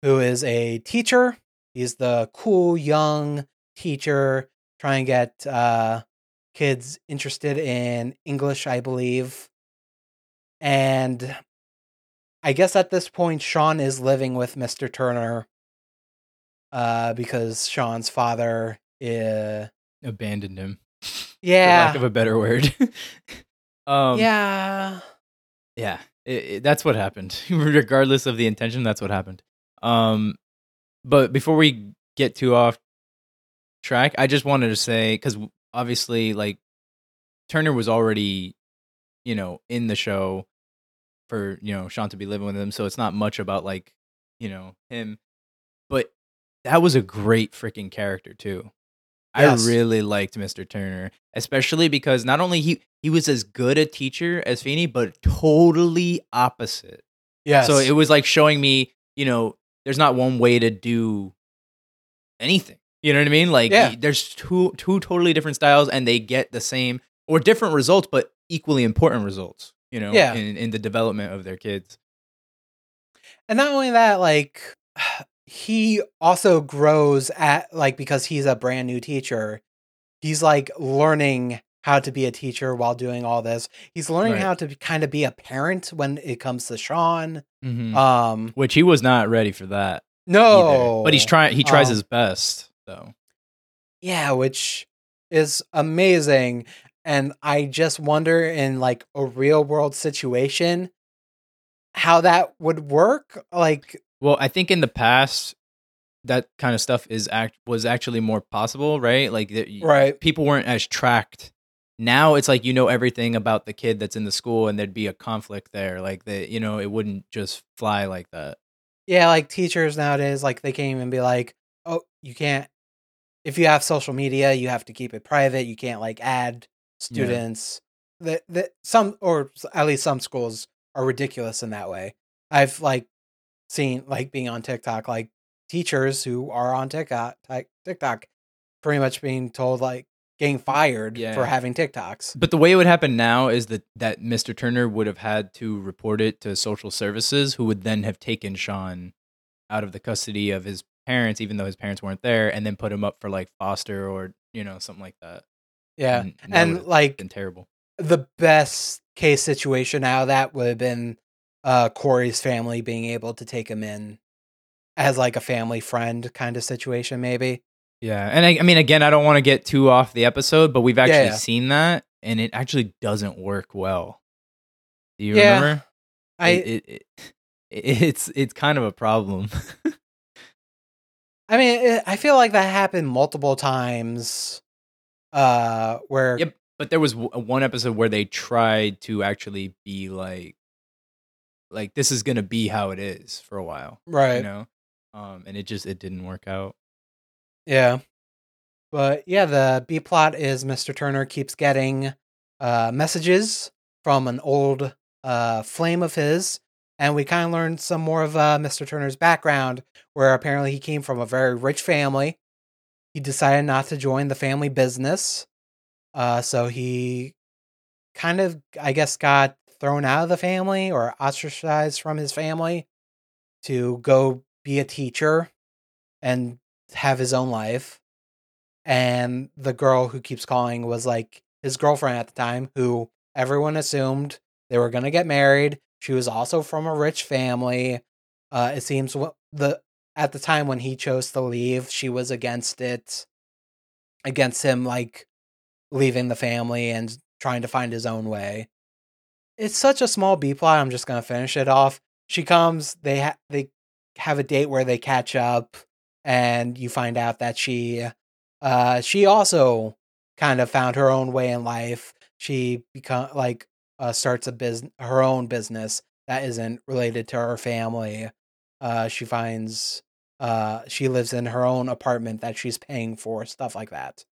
who is a teacher. He's the cool young teacher trying to get uh, kids interested in English, I believe. And I guess at this point, Shawn is living with Mr. Turner uh, because Shawn's father is. Abandoned him. For Yeah. lack of a better word. um, yeah. yeah it, it- that's what happened regardless of the intention that's what happened um but before we get too off track i just wanted to say because obviously like turner was already you know in the show for you know shawn to be living with him so it's not much about like you know him that was a great freaking character too Yes. I really liked Mr. Turner, especially because not only he he was as good a teacher as Feeney, but totally opposite. Yeah. So it was like showing me, you know, there's not one way to do anything. You know what I mean? Like Yeah. there's two two totally different styles and they get the same or different results, but equally important results, you know, Yeah. in, in the development of their kids. And not only that, like he also grows at like because he's a brand new teacher, he's like learning how to be a teacher while doing all this. He's learning Right. how to kind of be a parent when it comes to Shawn. Mhm. Um Which he was not ready for that no, either. But he's trying he tries Um, his best, though. Yeah, which is amazing. And I just wonder in like a real world situation how that would work. Like Well, I think in the past that kind of stuff is act was actually more possible, right? Like y- right. people weren't as tracked. Now it's like you know everything about the kid that's in the school, and there'd be a conflict there. Like that, you know, it wouldn't just fly like that. Yeah, like teachers nowadays, like they can't even be like, oh, you can't. If you have social media, you have to keep it private. You can't like add students. That that some or at least some schools are ridiculous in that way. I've like seen like being on TikTok, like teachers who are on TikTok, Tik- TikTok, pretty much being told like getting fired Yeah. for having TikToks. But the way it would happen now is that that Mr. Turner would have had to report it to social services, who would then have taken Shawn out of the custody of his parents, even though his parents weren't there, and then put him up for like foster or you know something like that. Yeah. And, And like been terrible. the best case situation out of that would have been uh Cory's family being able to take him in as like a family friend kind of situation, maybe. Yeah, and I, I mean, again, I don't want to get too off the episode, but we've actually yeah. seen that, and it actually doesn't work well. Do you Yeah, remember? I it, it, it, it's it's kind of a problem. I mean, it, I feel like that happened multiple times. Uh, where yep, but there was one episode where they tried to actually be like, like this is gonna be how it is for a while, right, you know, um, and it just it didn't work out. yeah, but yeah, the B plot is Mr. Turner keeps getting uh messages from an old uh flame of his, and we kind of learned some more of uh Mr. Turner's background, where apparently he came from a very rich family. He decided not to join the family business, uh, so he kind of, I guess, got thrown out of the family or ostracized from his family to go be a teacher and have his own life. And the girl who keeps calling was like his girlfriend at the time, who everyone assumed they were going to get married. She was also from a rich family. Uh, it seems the at the time when he chose to leave, she was against it, against him like leaving the family and trying to find his own way. It's such a small B plot. I'm just gonna finish it off. She comes. They ha- they have a date where they catch up, and you find out that she, uh, she also kind of found her own way in life. She become like uh, starts a business, her own business that isn't related to her family. Uh, she finds uh, she lives in her own apartment that she's paying for, stuff like that.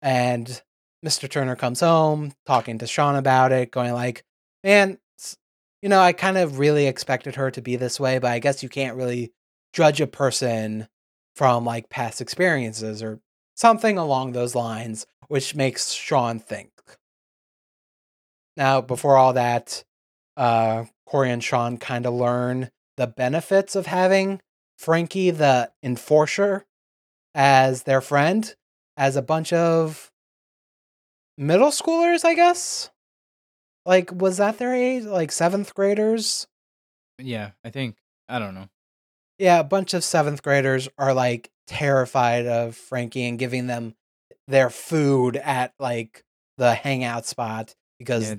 And Mr. Turner comes home, talking to Shawn about it, going like, "Man, you know, I kind of really expected her to be this way, but I guess you can't really judge a person from like past experiences or something along those lines," which makes Shawn think. Now, before all that, uh, Cory and Shawn kind of learn the benefits of having Frankie the enforcer as their friend, as a bunch of middle schoolers, I guess. Like, was that their age? Like seventh graders? Yeah, I think I don't know. Yeah, a bunch of seventh graders are like terrified of Frankie and giving them their food at like the hangout spot because Yeah,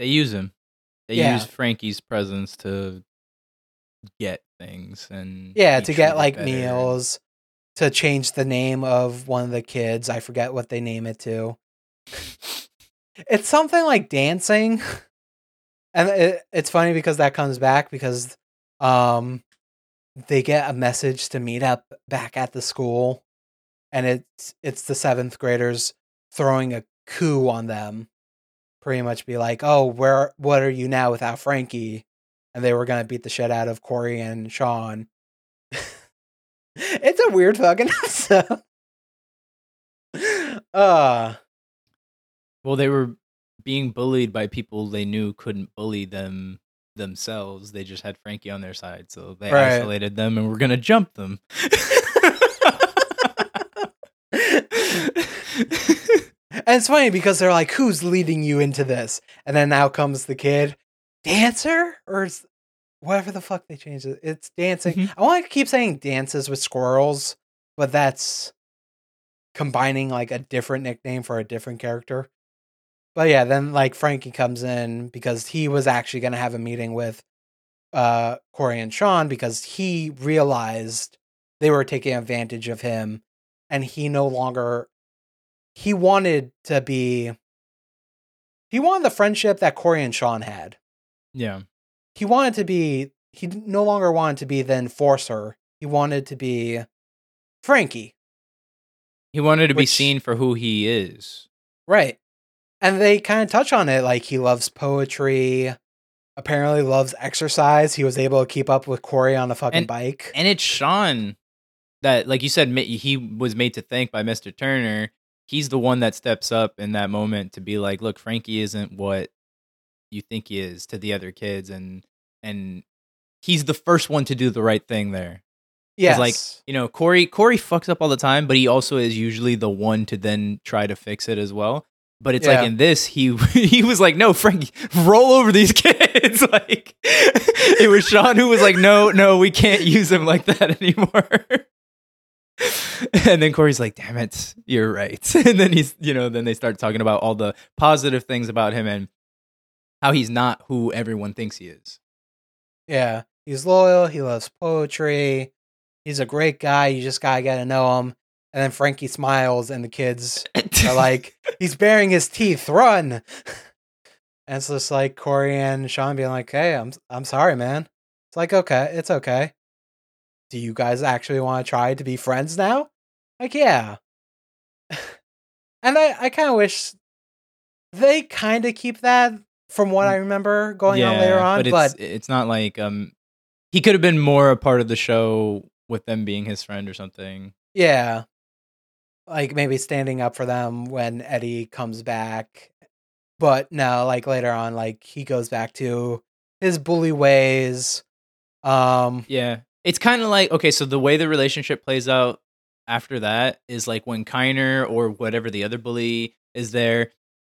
they use him. They Yeah. use Frankie's presence to get things and Yeah, to get like better. meals, to change the name of one of the kids. I forget what they name it to. It's something like dancing. And it, it's funny because that comes back because um they get a message to meet up back at the school and it's it's the 7th graders throwing a coup on them. Pretty much be like, "Oh, where what are you now without Frankie?" And they were going to beat the shit out of Cory and Shawn. it's a weird fucking episode. uh Well, they were being bullied by people they knew couldn't bully them themselves. They just had Frankie on their side, so they Right. isolated them and were gonna jump them. And it's funny because they're like, "Who's leading you into this?" And then now comes the kid, dancer or is, whatever the fuck they changed it. It's dancing. Mhm. I want to keep saying dances with squirrels, but that's combining like a different nickname for a different character. But yeah, then like Frankie comes in because he was actually going to have a meeting with uh Cory and Shawn because he realized they were taking advantage of him and he no longer he wanted to be he wanted the friendship that Cory and Shawn had. yeah. He wanted to be he no longer wanted to be the enforcer. He wanted to be Frankie. He wanted to be seen for who he is. Right. And they kind of touch on it like he loves poetry, apparently loves exercise. He was able to keep up with Cory on a fucking And- bike. And it's Shawn that, like you said, he was made to think by Mr. Turner. He's the one that steps up in that moment to be like, "Look, Frankie isn't what you think he is to the other kids," and and he's the first one to do the right thing there. Yes. like, You know, Cory Cory fucks up all the time, but he also is usually the one to then try to fix it as well. But it's Yeah. like in this, he he was like, "No, Frankie, roll over these kids." like it was Shawn who was like, "No, no, we can't use him like that anymore." and then Cory's like, "Damn it, you're right." And then he's, you know, then they start talking about all the positive things about him and how he's not who everyone thinks he is. yeah. He's loyal. He loves poetry. He's a great guy. You just gotta get to know him. And then Frankie smiles, and the kids are like, "He's baring his teeth. Run!" And it's just like Cory and Shawn being like, "Hey, I'm I'm sorry, man." It's like, okay, it's okay. Do you guys actually want to try to be friends now? Like, yeah. and I I kind of wish they kind of keep that from what I remember going on later on, but but, it's it's not like um he could have been more a part of the show with them being his friend or something. yeah. Like maybe standing up for them when Eddie comes back. But no, like later on like he goes back to his bully ways. Um Yeah. It's kind of like okay, so the way the relationship plays out after that is like when Keiner or whatever the other bully is there,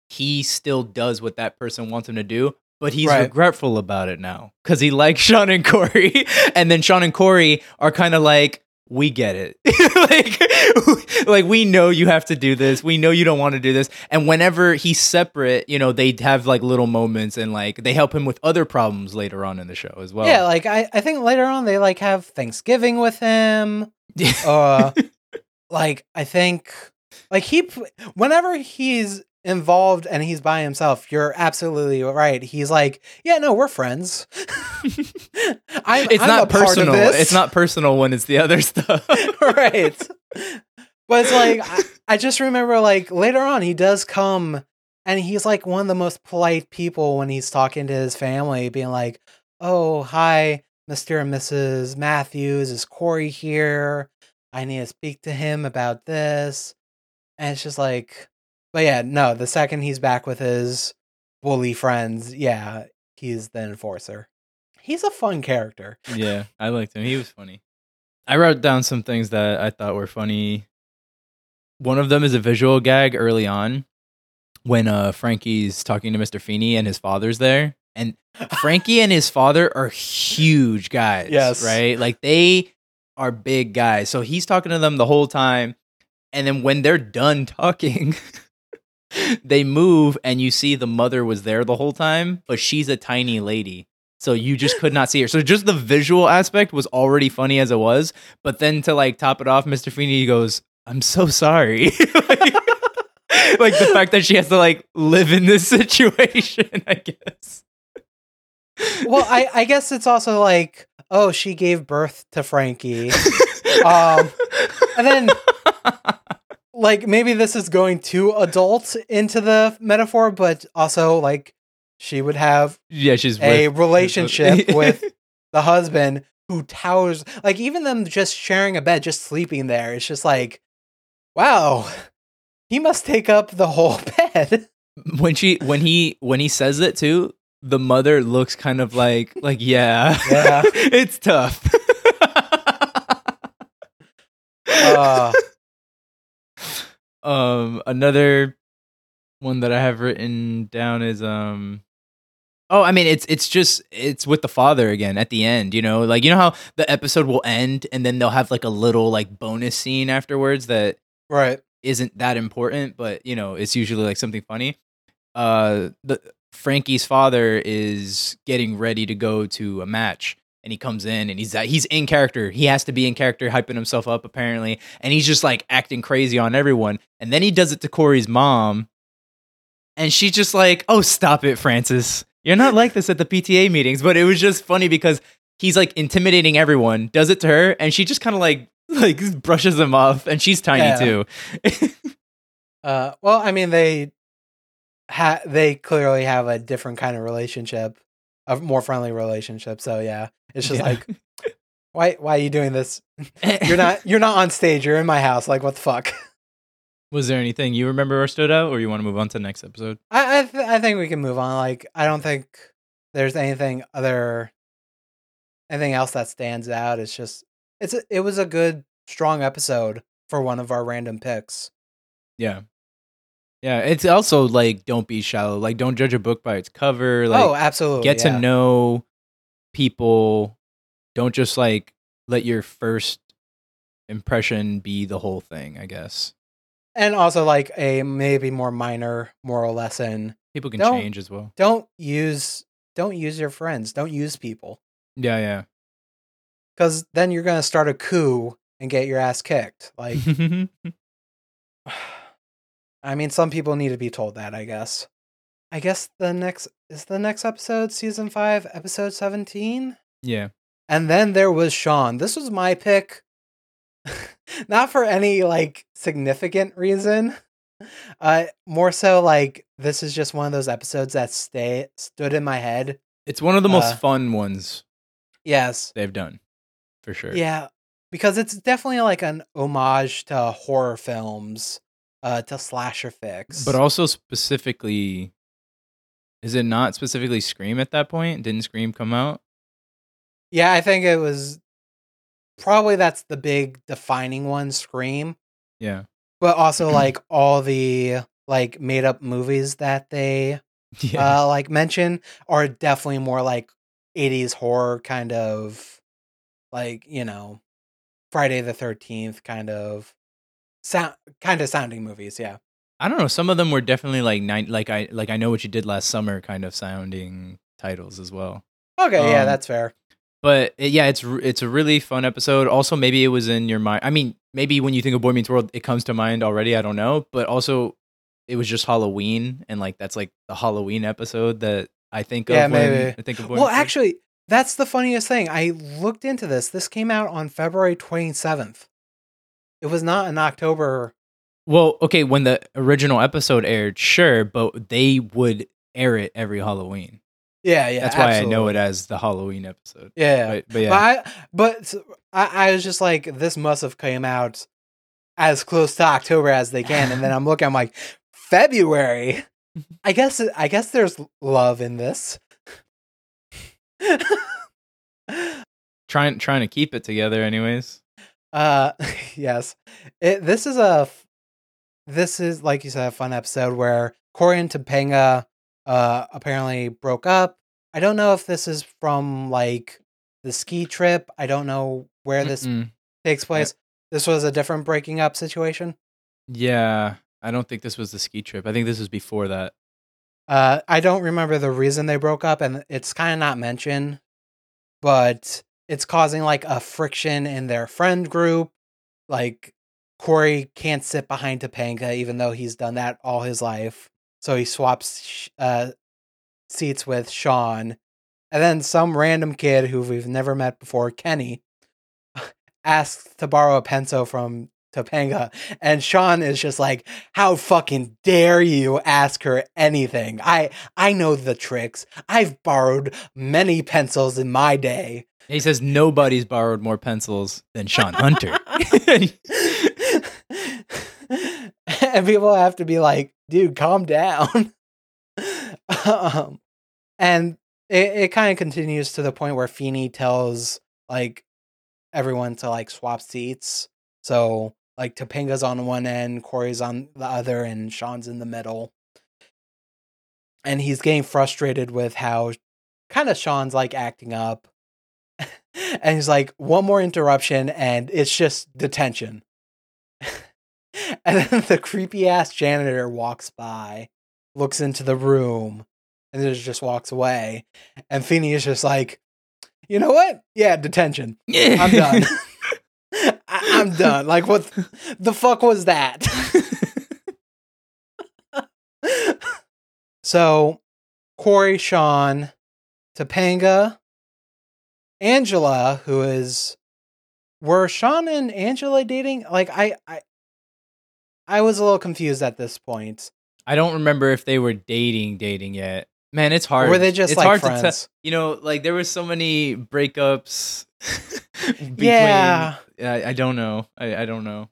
he still does what that person wants him to do, but he's Right. regretful about it now because he likes Shawn and Cory, and then Shawn and Cory are kind of like. We get it. like, like we know you have to do this. We know you don't want to do this. And whenever he's separate, you know, they have like little moments and like they help him with other problems later on in the show as well. Yeah, like I, I think later on they like have Thanksgiving with him. Uh like I think like he whenever he's involved and he's by himself, you're absolutely right. He's like, yeah, no, we're friends. I'm, it's I'm not a part of personal. It's not personal when it's the other stuff. right. But it's like I, I just remember like later on he does come and he's like one of the most polite people when he's talking to his family, being like, Oh, hi, Mr. and Mrs. Matthews, is Cory here? I need to speak to him about this. And it's just like but yeah, no, the second he's back with his bully friends, yeah, he's the enforcer. He's a fun character. yeah, I liked him. He was funny. I wrote down some things that I thought were funny. One of them is a visual gag early on when uh Frankie's talking to Mr. Feeney and his father's there. And Frankie and his father are huge guys. Yes. Right? Like they are big guys. So he's talking to them the whole time. And then when they're done talking, they move and you see the mother was there the whole time, but she's a tiny lady. So you just could not see her. So just the visual aspect was already funny as it was. But then to like top it off, Mr. Feeney goes, I'm so sorry. like, like the fact that she has to like live in this situation, I guess. well, I, I guess it's also like, oh, she gave birth to Frankie. Um, and then, like, maybe this is going too adult into the metaphor, but also, like, she would have yeah, she's a with- relationship with the husband who towers. Like, even them just sharing a bed, just sleeping there, it's just like, wow, he must take up the whole bed. when she when he when he says it too, the mother looks kind of like like yeah, Yeah. it's tough. Uh, um, another one that I have written down is um. Oh, I mean, it's it's just it's with the father again at the end. You know, like you know how the episode will end and then they'll have like a little like bonus scene afterwards that right. isn't that important, but you know, it's usually like something funny. Uh the Frankie's father is getting ready to go to a match and he comes in and he's he's in character. He has to be in character hyping himself up apparently, and he's just like acting crazy on everyone. And then he does it to Cory's mom and she's just like, "Oh, stop it, Francis. You're not like this at the PTA meetings." But it was just funny because he's like intimidating everyone, does it to her, and she just kind of like like brushes him off, and she's tiny Yeah. too. Uh, well, I mean, they ha- they clearly have a different kind of relationship, a more friendly relationship. So yeah, it's just Yeah. like, why why are you doing this? You're not you're not on stage. You're in my house. Like what the fuck? Was there anything you remember or stood out, or you want to move on to the next episode? I I, th- I think we can move on. Like I don't think there's anything other anything else that stands out. It's just it's a, it was a good strong episode for one of our random picks. Yeah. Yeah, it's also like don't be shallow. Like don't judge a book by its cover. Oh, like oh, absolutely. get yeah. to know people. Don't just like let your first impression be the whole thing, I guess. and also like a maybe more minor moral lesson. People can Don't- change as well. Don't use don't use your friends. Don't use people Yeah, yeah. because then you're gonna start a coup and get your ass kicked. Like, I mean, some people need to be told that. I guess. I guess the next is the next episode, season five, episode seventeen. yeah. And then there was Shawn. This was my pick. Not for any like significant reason. Uh more so like this is just one of those episodes that stay stood in my head. It's one of the most Uh, fun ones Yes. they've done. For sure. Yeah. Because it's definitely like an homage to horror films, uh to slasher fix. But also specifically is it not specifically Scream at that point? Didn't Scream come out? yeah, I think it was probably that's the big defining one, Scream. Yeah. But also like all the like made up movies that they Yeah. uh like mention are definitely more like 80s horror kind of like you know friday the 13th kind of sound kind of sounding movies yeah I don't know. Some of them were definitely like nine like I like I know what you did last summer kind of sounding titles as well. okay yeah Um, that's fair But it- yeah, it's it's a really fun episode. Also, maybe it was in your mind. I mean, maybe when you think of Boy Meets World, it comes to mind already. I don't know, but also it was just Halloween, and like that's like the Halloween episode that I think of. Yeah, maybe. I think of Boy well actually that's the funniest thing i looked into this this came out on february 27th it was not in october Well, okay, when the original episode aired, sure, but they would air it every Halloween. yeah yeah That's why I know it as the Halloween episode. yeah But, but yeah, But I, but I, I was just like, this must have came out as close to October as they can, and then I'm looking, I'm like, February. I guess, I guess there's love in this. trying trying to keep it together, anyways. Uh, yes, it, this is a this is like you said, a fun episode where Cory and Topanga, uh, apparently broke up. I don't know if this is from like the ski trip. I don't know where this Mm-mm. takes place. This was a different breaking up situation. Yeah, I don't think this was the ski trip. I think this was before that. Uh, I don't remember the reason they broke up, and it's kind of not mentioned, but it's causing like a friction in their friend group. Like Cory can't sit behind Topanga, even though he's done that all his life. So he swaps uh, seats with Shawn, and then some random kid who we've never met before, Kenny, asks to borrow a pencil from Topanga, and Shawn is just like, "How fucking dare you ask her anything? I I know the tricks. I've borrowed many pencils in my day." He says nobody's borrowed more pencils than Shawn Hunter. and people have to be like, "Dude, calm down." um, and it, it kind of continues to the point where Feeney tells like everyone to like swap seats. So like Topanga's on one end, Corey's on the other, and Shawn's in the middle. And he's getting frustrated with how kind of Shawn's like acting up. And he's like, one more interruption, and it's just detention. and then the creepy ass janitor walks by, looks into the room, and then just walks away. And Feeney is just like, you know what? Yeah, detention. I'm done. I- I'm done. Like, what the fuck was that? so, Cory, Shawn, Topanga, Angela, who is were Shawn and Angela dating? Like, I, I, I was a little confused at this point. I don't remember if they were dating, dating yet. Man, it's hard. Or were they just it's like hard to tell. friends? You know, like there were so many breakups. between, Yeah. I, I don't know. I, I don't know.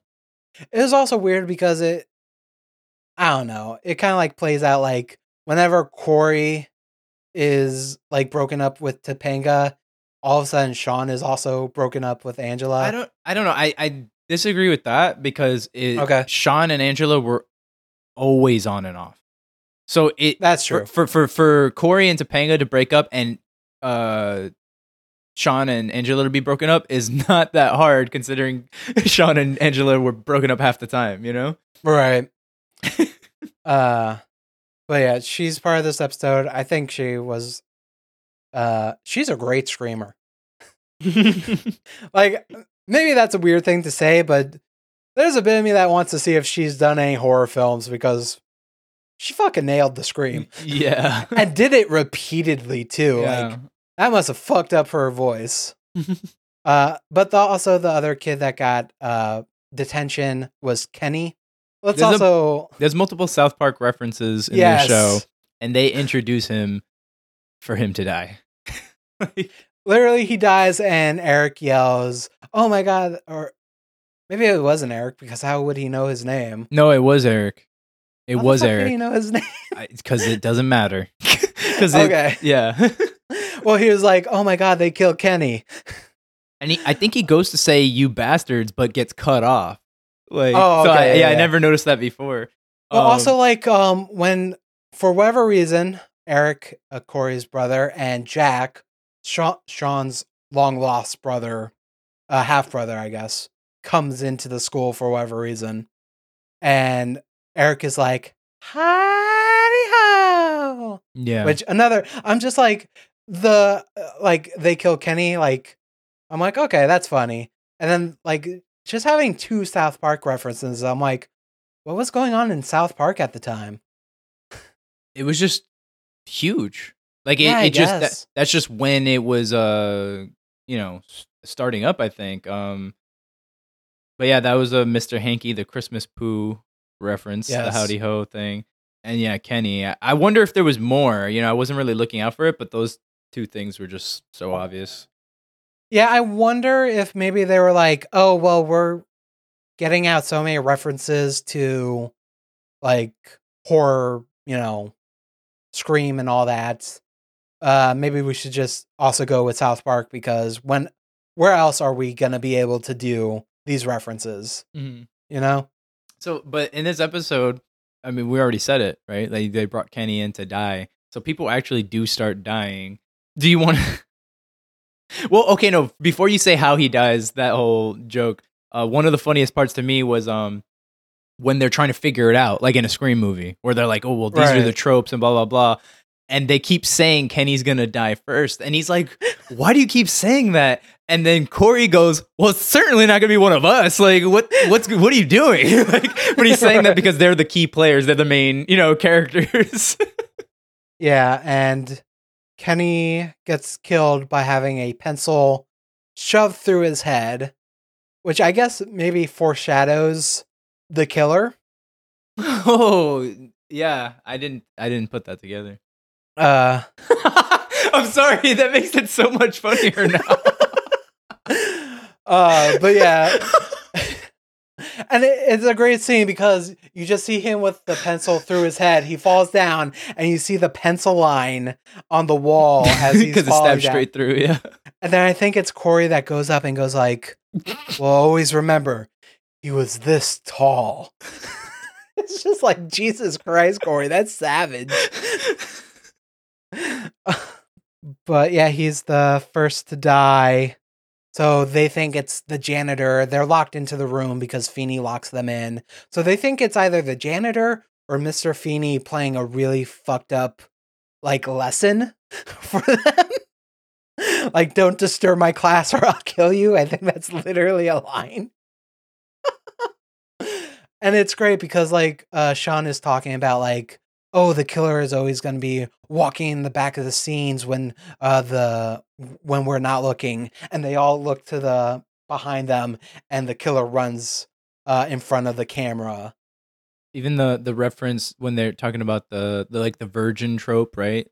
It was also weird because it, I don't know, it kind of like plays out like whenever Cory is like broken up with Topanga, all of a sudden Shawn is also broken up with Angela. I don't I don't know. I I disagree with that because it, Okay. Shawn and Angela were always on and off. So it That's true. for for for, for Cory and Topanga to break up and uh Shawn and Angela to be broken up is not that hard considering Sean and Angela were broken up half the time, you know? Right. uh but yeah, she's part of this episode. I think she was uh she's a great screamer. Like maybe that's a weird thing to say, but there's a bit of me that wants to see if she's done any horror films because she fucking nailed the scream yeah. and did it repeatedly too. Yeah. Like that must have fucked up her voice. Uh, but the, also the other kid that got uh detention was Kenny. Let's There's a- also There's multiple South Park references in yes, the show and they introduce him for him to die. literally he dies and Eric yells, "Oh my god!" Or maybe it wasn't Eric because how would he know his name? no, it was Eric. It How was Eric. he know his name? because it doesn't matter. Because Okay. yeah. well, he was like, "Oh my god, they killed Kenny." and he, I think he goes to say "you bastards," but gets cut off. Like, Oh, so I, yeah, yeah, I never noticed that before. But Um, also, like, um, when for whatever reason, Eric, uh, Cory's brother, and Jack, Sha- Shawn's long lost brother, uh, half brother, I guess, comes into the school for whatever reason, and Eric is like, "Howdy ho," yeah, which another. I'm just like the uh, like they kill Kenny. Like, I'm like, okay, that's funny, and then like just having two South Park references, I'm like. What was going on in South Park at the time? it was just huge. Like it, Yeah, it just that, that's just when it was uh you know starting up. I think. Um, but yeah, that was a Mr. Hanky the Christmas poo reference, the Howdy Ho thing, and yeah, Kenny. I, I wonder if there was more. You know, I wasn't really looking out for it, but those two things were just so obvious. Yeah, I wonder if maybe they were like, oh, well, we're getting out so many references to like horror, you know, Scream and all that. Uh, maybe we should just also go with South Park because when, where else are we going to be able to do these references? Mm-hmm. You know? So, but in this episode, I mean, we already said it, right? Like they brought Kenny in to die. So people actually do start dying. Do you want to? well, okay, no. Before you say how he dies, that whole joke. Uh, one of the funniest parts to me was um when they're trying to figure it out, like in a Scream movie, where they're like, "Oh, well, these are the tropes and blah blah blah," and they keep saying Kenny's gonna die first, and he's like, "Why do you keep saying that?" And then Cory goes, "Well, it's certainly not gonna be one of us. Like, what what's what are you doing?" like, but he's saying that because they're the key players, they're the main you know characters. Yeah. And Kenny gets killed by having a pencil shoved through his head, which I guess maybe foreshadows the killer. oh yeah, I didn't I didn't put that together. Uh, I'm sorry, that makes it so much funnier now. uh, but yeah. And it, it's a great scene because you just see him with the pencil through his head. He falls down, and you see the pencil line on the wall as he's Because it stabbed down. straight through. Yeah. And then I think it's Cory that goes up and goes like, "Well, always remember, he was this tall." it's just like Jesus Christ, Cory, that's savage. But yeah, he's the first to die. So they think it's the janitor. They're locked into the room because Feeney locks them in. So they think it's either the janitor or Mr. Feeney playing a really fucked up like lesson for them. like, don't disturb my class or I'll kill you. I think that's literally a line. and it's great because like uh Shawn is talking about like oh the killer is always going to be walking in the back of the scenes when uh the when we're not looking and they all look to the behind them and the killer runs uh in front of the camera Even the the reference when they're talking about the, the like the virgin trope, right?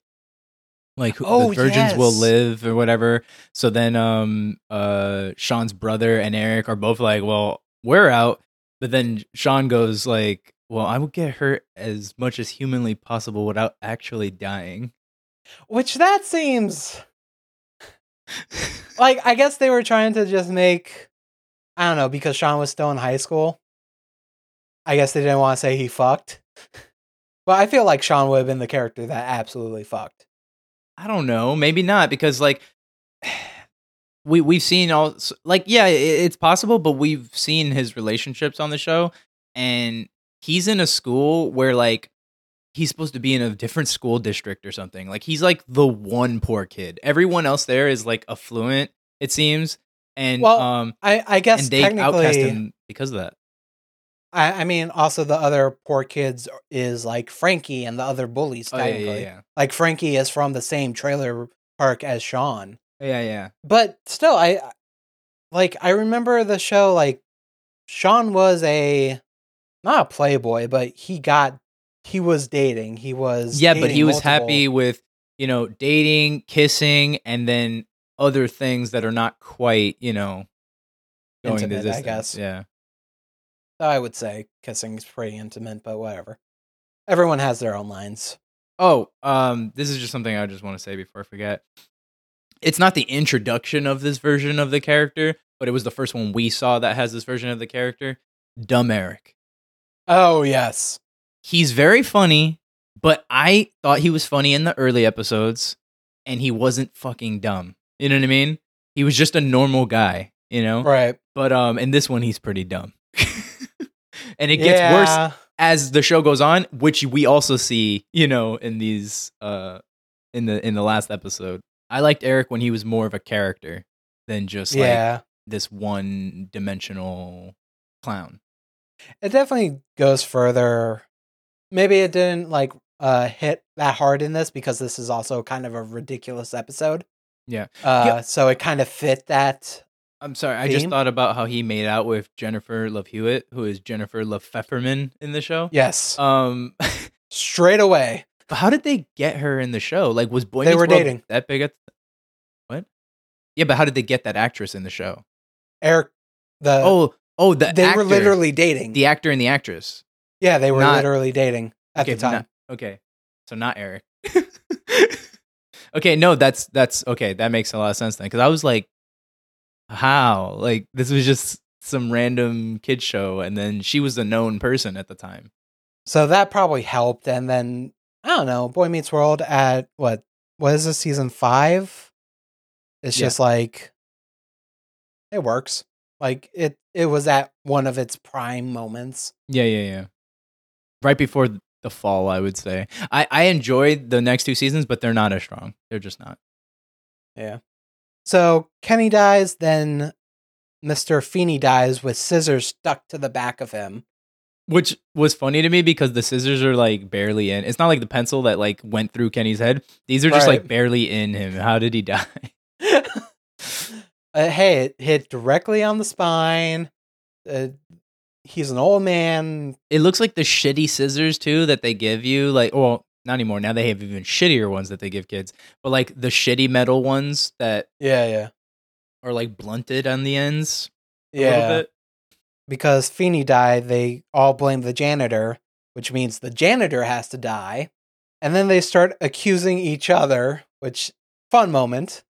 Like who- Oh, the virgins will live or whatever. So then um uh Shawn's brother and Eric are both like, Well, we're out. But then Shawn goes like, Well, I would get hurt as much as humanly possible without actually dying. which that seems like I guess they were trying to just make I don't know because Shawn was still in high school. I guess they didn't want to say he fucked. But I feel like Shawn would have been the character that absolutely fucked. I don't know, maybe not because like we we've seen all like yeah, it's possible, but we've seen his relationships on the show and he's in a school where like he's supposed to be in a different school district or something. Like he's like the one poor kid. Everyone else there is like affluent, it seems. And Well, um I, I guess and they outcast technically, him because of that. I, I mean, also the other poor kids is like Frankie and the other bullies. Oh yeah, yeah, yeah. like Frankie is from the same trailer park as Shawn. Yeah, yeah. but still i like i remember the show like shawn was a not a playboy but he got he was dating he was Yeah, but he was multiple- happy with, you know, dating, kissing, and then other things that are not quite, you know, going Intimate, I the distance. guess. Yeah. i would say kissing is pretty intimate but whatever everyone has their own lines Oh, um, this is just something I just want to say before I forget. It's not the introduction of this version of the character, but it was the first one we saw that has this version of the character. Dumb Eric. Oh yes He's very funny, but I thought he was funny in the early episodes, and he wasn't fucking dumb. You know what I mean? He was just a normal guy, you know? right But um in this one he's pretty dumb. and it gets worse as the show goes on, which we also see, you know, in these uh in the in the last episode. I liked Eric when he was more of a character than just like yeah this one dimensional clown. It definitely goes further maybe it didn't like uh hit that hard in this because this is also kind of a ridiculous episode Yeah. uh Yeah. so it kind of fit that I'm sorry, I just thought about how he made out with Jennifer Love Hewitt, who is Jennifer Love Fefferman in the show. yes Um straight away But how did they get her in the show? Like, was Boy They Meets were World dating. that big? At what? Yeah, but how did they get that actress in the show? eric the oh, oh, the they were literally dating the actor and the actress yeah they were not- literally dating at okay, the time not- okay, so not Eric. okay, no, that's that's okay. That makes a lot of sense then, because I was like, how? Like, this was just some random kid show, and then she was a known person at the time. so that probably helped and then i don't know boy meets world at what what is this season five it's Yeah. just like it works like it it was at one of its prime moments Yeah, yeah, yeah. Right before the fall, I would say. I I enjoyed the next two seasons, but they're not as strong. They're just not. Yeah. So Kenny dies, then Mr. Feeney dies with scissors stuck to the back of him. Which was funny to me because the scissors are like barely in. It's not like the pencil that like went through Kenny's head. These are just like barely in him. How did he die? uh, hey, it hit directly on the spine. Uh, he's an old man. It looks like the shitty scissors too that they give you. Like, well, not anymore. Now they have even shittier ones that they give kids. But like the shitty metal ones that Yeah, yeah. are like blunted on the ends Yeah. Because Feeney died, they all blame the janitor, which means the janitor has to die. And then they start accusing each other, which fun moment.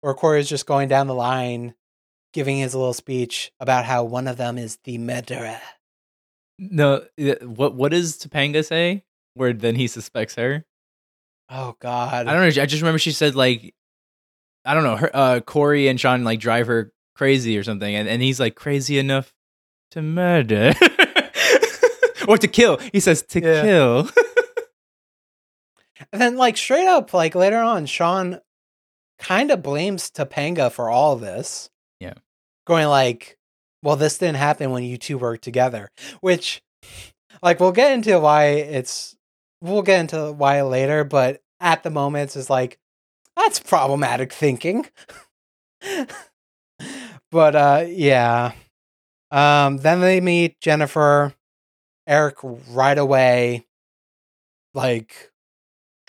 Where Cory's just going down the line, giving his little speech about how one of them is the murderer. No, what what does Topanga say? Where then he suspects her? Oh God. I don't know. I just remember she said like, I don't know. Her, uh, Cory and Shawn like drive her crazy or something, and, and he's like crazy enough to murder or to kill. He says to Yeah. kill. And then, like, straight up, like, later on, Shawn kind of blames Topanga for all this. Yeah. Going, like, well, this didn't happen when you two worked together. Which, like, we'll get into why it's, we'll get into why later, but at the moment, it's just like, that's problematic thinking. but, uh, yeah. Um, then they meet Jennifer. Eric right away, like,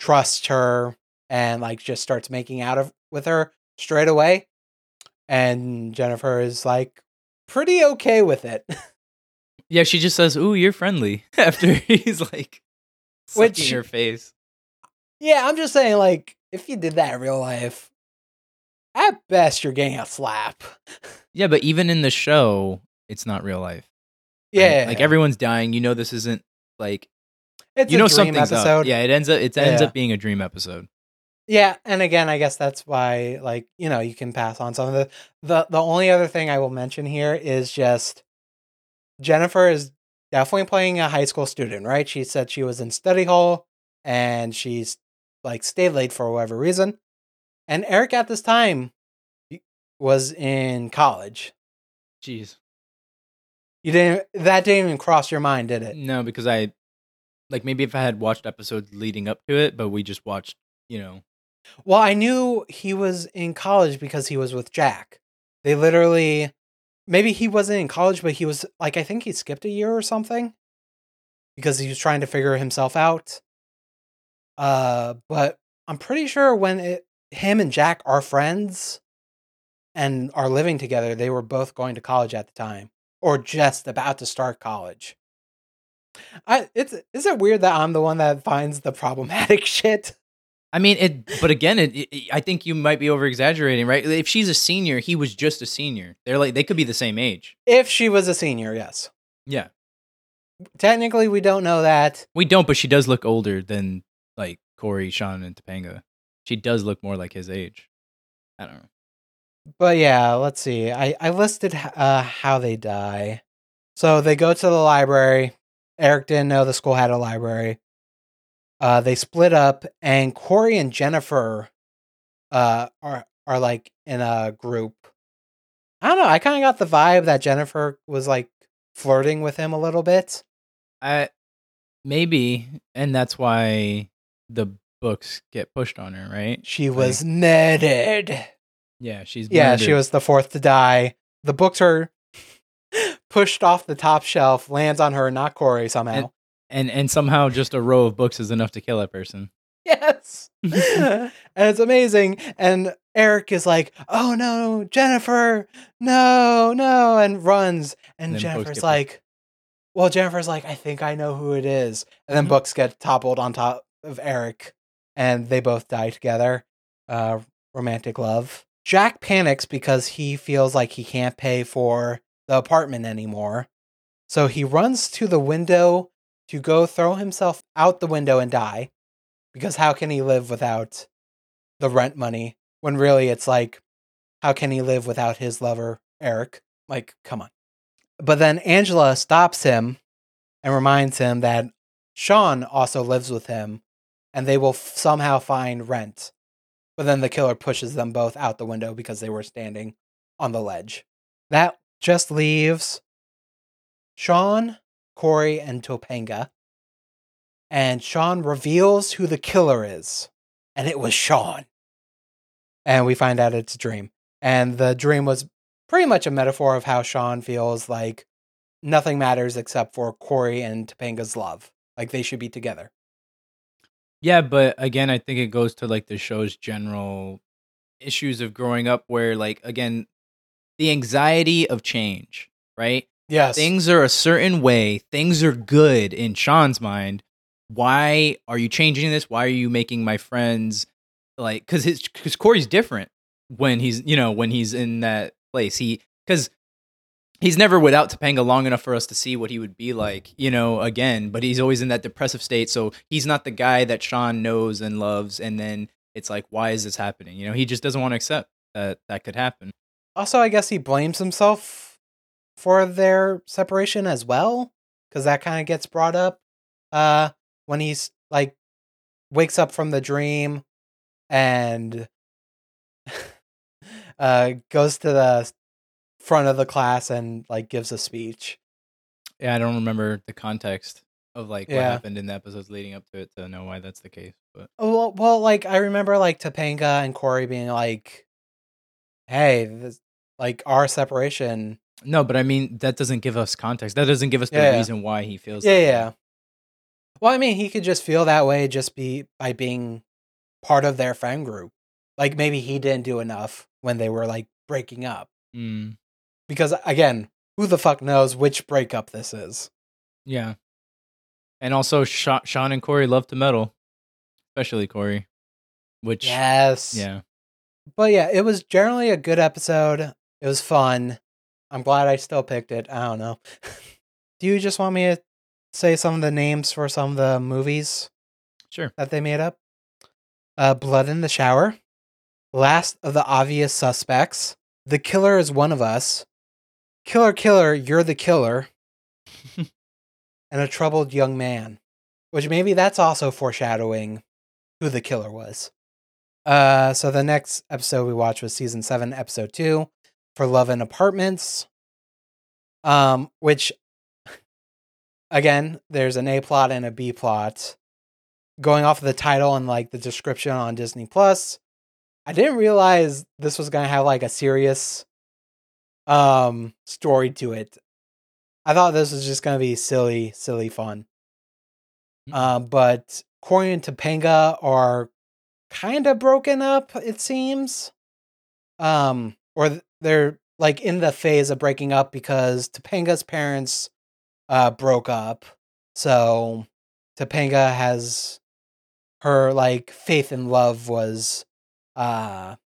trusts her and like just starts making out of with her straight away. And Jennifer is like pretty okay with it. yeah, she just says, "Ooh, you're friendly." After he's like, Which- sucking her face. yeah, I'm just saying like if you did that in real life, at best you're getting a slap. Yeah, but even in the show, it's not real life. right? Yeah, like everyone's dying. You know, this isn't like it's you a know dream something's episode. up. Yeah, it ends up it ends Yeah. up being a dream episode. Yeah, and again, I guess that's why, like, you know, you can pass on some of the the the only other thing I will mention here is just Jennifer is definitely playing a high school student, right? She said she was in study hall and she's like stayed late for whatever reason. And Eric at this time was in college. Jeez. You didn't that didn't even cross your mind, did it? No, because I like maybe if I had watched episodes leading up to it, but we just watched, you know. Well, I knew he was in college because he was with Jack. They literally, maybe he wasn't in college, but he was like, I think he skipped a year or something because he was trying to figure himself out. Uh, but I'm pretty sure when it, him and Jack are friends and are living together, they were both going to college at the time or just about to start college. I it's is it weird that I'm the one that finds the problematic shit? I mean, it. But again, it, it. I think you might be over exaggerating, right? If she's a senior, he was just a senior. They're like they could be the same age. If she was a senior, yes. Yeah, Technically, we don't know that. we don't, but she does look older than like Cory, Shawn, and Topanga. She does look more like his age. I don't know. But yeah, let's see. I, I listed uh, how they die. So they go to the library. Eric didn't know the school had a library. Uh, they split up, and Cory and Jennifer uh, are are like in a group. I don't know. I kind of got the vibe that Jennifer was like flirting with him a little bit. I maybe, and that's why the books get pushed on her, right? She was netted. Yeah, she's Yeah, she was the fourth to die. The books are pushed off the top shelf, lands on her, not Cory somehow. and and and somehow just a row of books is enough to kill a person. yes. and it's amazing. And Eric is like, oh no, Jennifer, no, no, and runs. And, And Jennifer's like, well, Jennifer's like, I think I know who it is. And then Mhm. Books get toppled on top of Eric, and they both die together. Uh, romantic love. Jack panics because he feels like he can't pay for the apartment anymore. So he runs to the window to go throw himself out the window and die. Because how can he live without the rent money when really it's like, how can he live without his lover, Eric? Like, come on. But then Angela stops him and reminds him that Shawn also lives with him and they will f- somehow find rent. But then the killer pushes them both out the window because they were standing on the ledge. That just leaves Shawn, Cory, and Topanga. And Shawn reveals who the killer is. And it was Shawn. And we find out it's a dream. And the dream was pretty much a metaphor of how Shawn feels like nothing matters except for Cory and Topanga's love. Like they should be together. Yeah, but again, I think it goes to like the show's general issues of growing up where like again, the anxiety of change, right? Yes. Things are a certain way, things are good in Shawn's mind. Why are you changing this? Why are you making my friends like cuz his cuz Cory's different when he's, you know, when he's in that place. He cuz he's never without Topanga long enough for us to see what he would be like, you know, again, but he's always in that depressive state. So he's not the guy that Shawn knows and loves. And then it's like, why is this happening? You know, he just doesn't want to accept that that could happen. Also, I guess he blames himself for their separation as well, because that kind of gets brought up uh, when he's like wakes up from the dream and uh, goes to the front of the class and like gives a speech. Yeah, I don't remember the context of like what Yeah. happened in the episodes leading up to it to know why that's the case. But Oh, Well, well, like I remember like Topanga and Cory being like, "Hey, this, like our separation." No, but I mean that doesn't give us context. That doesn't give us the Yeah, yeah. reason why he feels. Yeah, that way. yeah. Well, I mean, he could just feel that way just be by being part of their friend group. Like maybe he didn't do enough when they were like breaking up. Mm, Because again, who the fuck knows which breakup this is? yeah. And also, Sha- Shawn and Cory love to meddle, especially Cory. Which, Yes. yeah, but yeah, it was generally a good episode. It was fun. I'm glad I still picked it. I don't know. Do you just want me to say some of the names for some of the movies Sure. that they made up? Uh, Blood in the Shower, Last of the Obvious Suspects, The Killer is One of Us, Killer Killer, You're the Killer, and A Troubled Young Man, which maybe that's also foreshadowing who the killer was. Uh, so the next episode we watched was season seven, episode two, for Love and Apartments. Um, which again, there's an A plot and a B plot. Going off of the title and like the description on Disney Plus, I didn't realize this was gonna have like a serious um story to it. I thought this was just gonna be silly, silly fun. Mm. Um, but Cory and Topanga are kind of broken up, it seems. Um, or th- they're like in the phase of breaking up because Topanga's parents uh broke up. So Topanga has her like faith and love was uh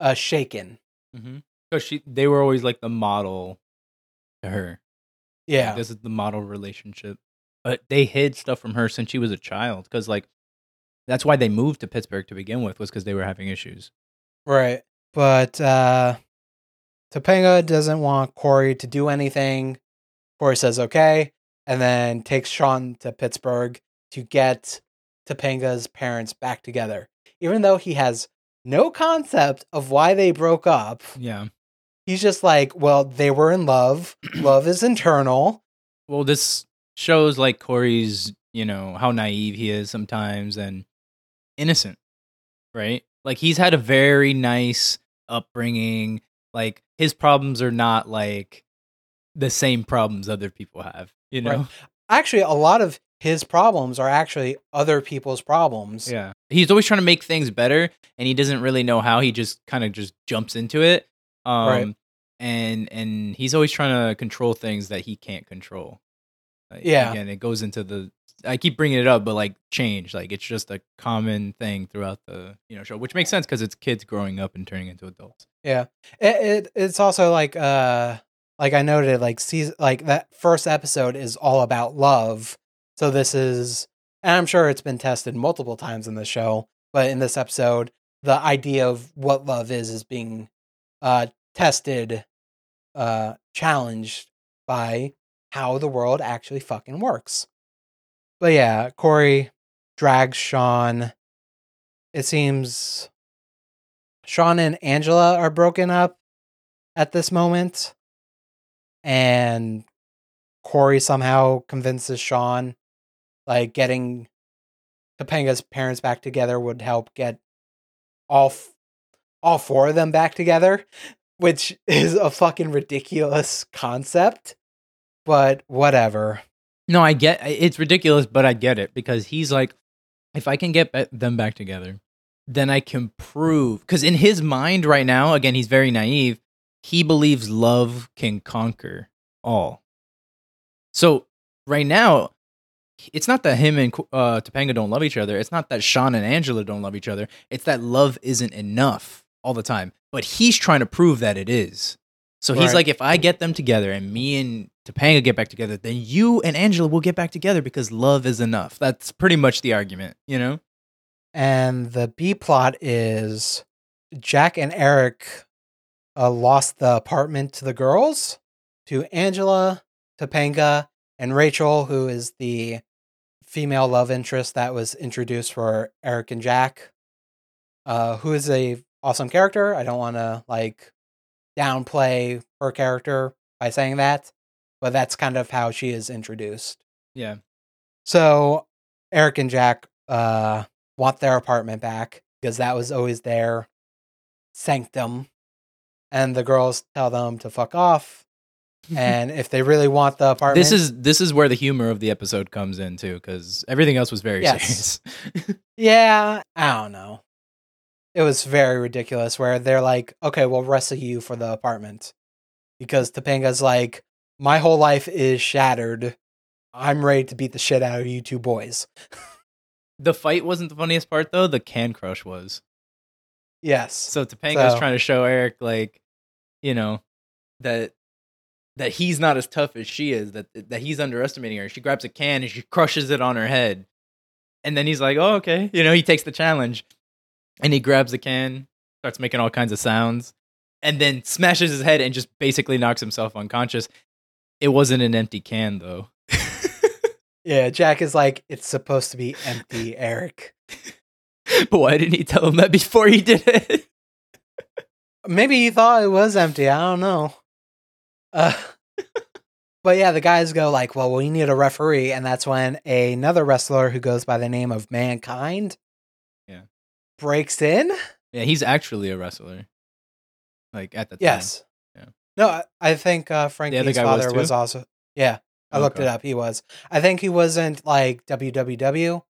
uh shaken. Mm-hmm. So she, they were always like the model to her. Like, Yeah. this is the model relationship. But they hid stuff from her since she was a child because, like, that's why they moved to Pittsburgh to begin with was because they were having issues. Right. But uh Topanga doesn't want Cory to do anything. Cory says okay, and then takes Shawn to Pittsburgh to get Topanga's parents back together. Even though he has no concept of why they broke up, Yeah. he's just like, well, they were in love. love is internal. Well, this shows like Cory's, you know, how naive he is sometimes and innocent, right? Like he's had a very nice upbringing. Like his problems are not like the same problems other people have, you know? Right. Actually, a lot of his problems are actually other people's problems. Yeah. He's always trying to make things better and he doesn't really know how. He just kind of just jumps into it. Um Right. and and he's always trying to control things that he can't control. Yeah. Again, it goes into the I keep bringing it up, but like change, like it's just a common thing throughout the you know show, which makes sense because it's kids growing up and turning into adults. Yeah. It, it it's also like uh like I noted like season like that first episode is all about love. So this is and I'm sure it's been tested multiple times in the show, but in this episode the idea of what love is is being uh tested uh challenged by how the world actually fucking works. But yeah, Cory drags Shawn. It seems Shawn and Angela are broken up at this moment. And Cory somehow convinces Shawn like getting Topanga's parents back together would help get all f- all four of them back together, which is a fucking ridiculous concept. But whatever. No, I get it's ridiculous, but I get it because he's like, if I can get them back together, then I can prove. Because in his mind right now, again, he's very naive. He believes love can conquer all. So right now, it's not that him and uh, Topanga don't love each other. It's not that Shawn and Angela don't love each other. It's that love isn't enough all the time. But he's trying to prove that it is. So he's Right. like, if I get them together and me and Topanga get back together, then you and Angela will get back together because love is enough. That's pretty much the argument, you know? And the B plot is Jack and Eric uh, lost the apartment to the girls, to Angela, Topanga, and Rachel, who is the female love interest that was introduced for Eric and Jack, uh, who is a awesome character. I don't want to like downplay her character by saying that, but that's kind of how she is introduced. Yeah. So Eric and Jack uh want their apartment back because that was always their sanctum. And the girls tell them to fuck off. And if they really want the apartment, This is this is where the humor of the episode comes in too, because everything else was very Yes. serious. yeah, I don't know. It was very ridiculous where they're like, okay, we'll wrestle you for the apartment. Because Topanga's like, my whole life is shattered. I'm ready to beat the shit out of you two boys. the fight wasn't the funniest part though. The can crush was. Yes. So Topanga's So- trying to show Eric like, you know, that that he's not as tough as she is, that that he's underestimating her. She grabs a can and she crushes it on her head. And then he's like, "Oh, okay." You know, he takes the challenge. And he grabs the can, starts making all kinds of sounds, and then smashes his head and just basically knocks himself unconscious. It wasn't an empty can though. Yeah, Jack is like, it's supposed to be empty, Eric. but why didn't he tell him that before he did it? Maybe he thought it was empty. I don't know. Uh, but yeah, the guys go like, "Well, we need a referee," and that's when another wrestler who goes by the name of Mankind, Yeah. breaks in. yeah, he's actually a wrestler. Like at the time. Yes. No, I, I think uh, Frankie's was father was, too? also. Yeah, I looked it up. He was. I think he wasn't like WWW.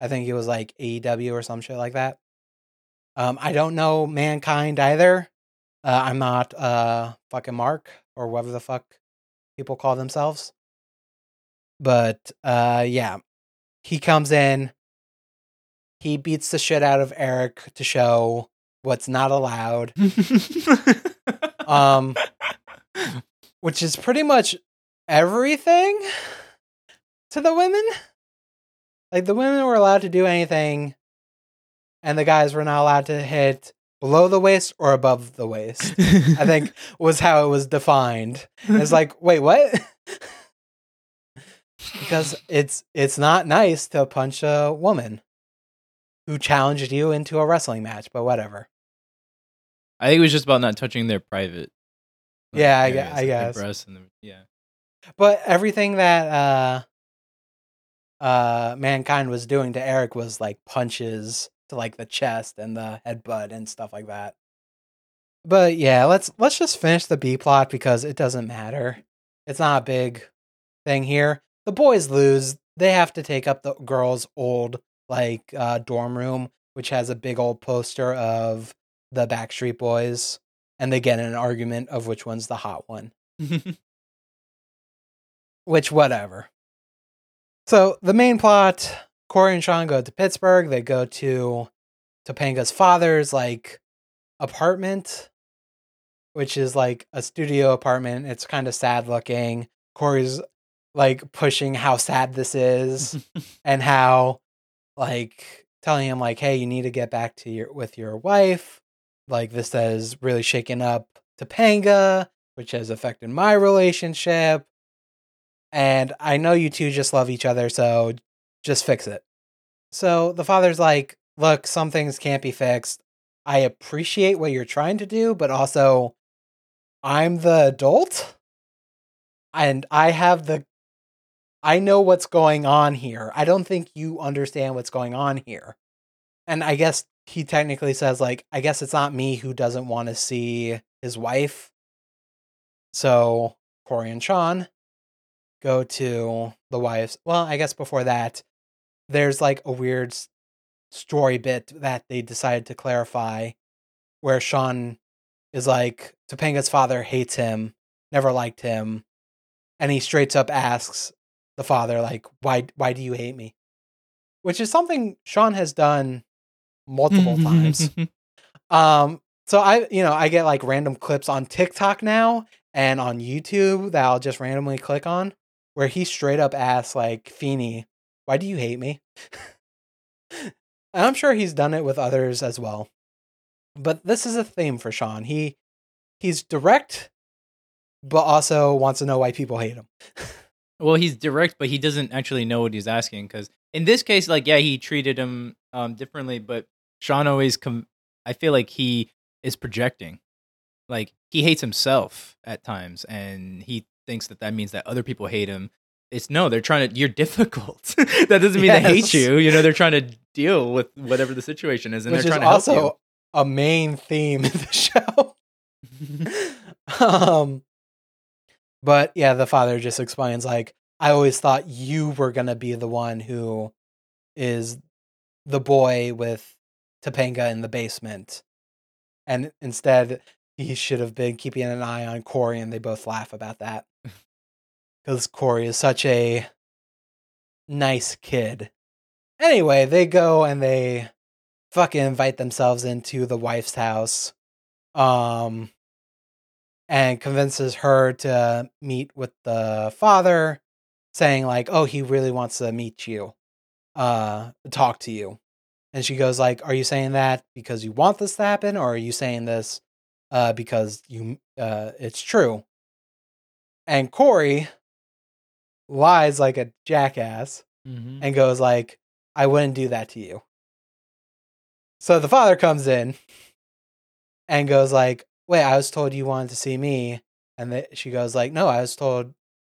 I think he was like AEW or some shit like that. Um, I don't know Mankind either. Uh, I'm not uh fucking Mark or whatever the fuck people call themselves. But uh, yeah, he comes in. He beats the shit out of Eric to show what's not allowed. Um, which is pretty much everything to the women. Like the women were allowed to do anything, and the guys were not allowed to hit below the waist or above the waist. I think was how it was defined. It's like, wait, what? because it's it's not nice to punch a woman who challenged you into a wrestling match, but whatever. I think it was just about not touching their private. like, Yeah, I areas, I guess. breasts and the, yeah. But everything that uh uh mankind was doing to Eric was like punches to like the chest and the headbutt and stuff like that. But yeah, let's let's just finish the B plot because it doesn't matter. It's not a big thing here. The boys lose. They have to take up the girls' old like uh dorm room, which has a big old poster of the Backstreet Boys, and they get in an argument of which one's the hot one which whatever. So the main plot, Cory and Shawn go to Pittsburgh. They go to Topanga's father's like apartment, which is like a studio apartment. It's kind of sad looking. Cory's like pushing how sad this is and how like telling him like, hey, you need to get back to your with your wife. Like this has really shaken up Topanga, which has affected my relationship. And I know you two just love each other, so just fix it. So the father's like, look, some things can't be fixed. I appreciate what you're trying to do, but also I'm the adult and I have the I know what's going on here. I don't think you understand what's going on here. And I guess he technically says like I guess it's not me who doesn't want to see his wife. So Cory and Shawn go to the wife's. Well, I guess before that, there's like a weird story bit that they decided to clarify where Shawn is like Topanga's father hates him, never liked him, and he straight up asks the father like why why do you hate me? Which is something Shawn has done multiple times. Um, so I, you know, I get like random clips on TikTok now and on YouTube that I'll just randomly click on where he straight up asks like Feeney, "Why do you hate me?" and I'm sure he's done it with others as well. But this is a theme for Shawn. He he's direct, but also wants to know why people hate him. Well, he's direct, but he doesn't actually know what he's asking. Because in this case, like, yeah, he treated him um, differently, but Shawn always com- I feel like he is projecting. Like he hates himself at times, and he thinks that that means that other people hate him. It's no, they're trying to. You're difficult. that doesn't mean they hate you. You know, they're trying to deal with whatever the situation is, and which they're trying to help also a main theme in the show. um but yeah the father just explains like i always thought you were gonna be the one who is the boy with topanga in the basement and instead he should have been keeping an eye on cory and they both laugh about that. Because cory is such a nice kid. Anyway they go and they fucking invite themselves into the wife's house um and convinces her to meet with the father saying like oh he really wants to meet you uh talk to you and she goes like are you saying that because you want this to happen or are you saying this uh because you uh it's true? And cory lies like a jackass Mm-hmm. and goes like i wouldn't do that to you. So the father comes in and goes like wait i was told you wanted to see me. And the, she goes like no i was told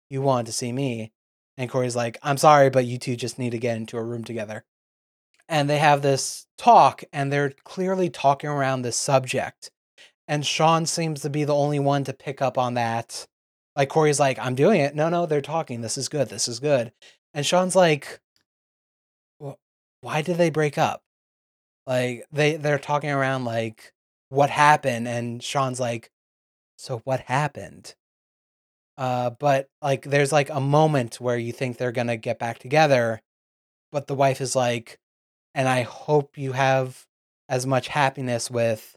you wanted to see me. And cory's like i'm sorry but you two just need to get into a room together and they have this talk and they're clearly talking around this subject. And shawn seems to be the only one to pick up on that. Like cory's like i'm doing it. No no they're talking. This is good. This is good. And shawn's like "Wh- why did they break up? Like they they're talking around like what happened and shawn's like so what happened? Uh but like there's like a moment where you think they're gonna get back together but the wife is like and i hope you have as much happiness with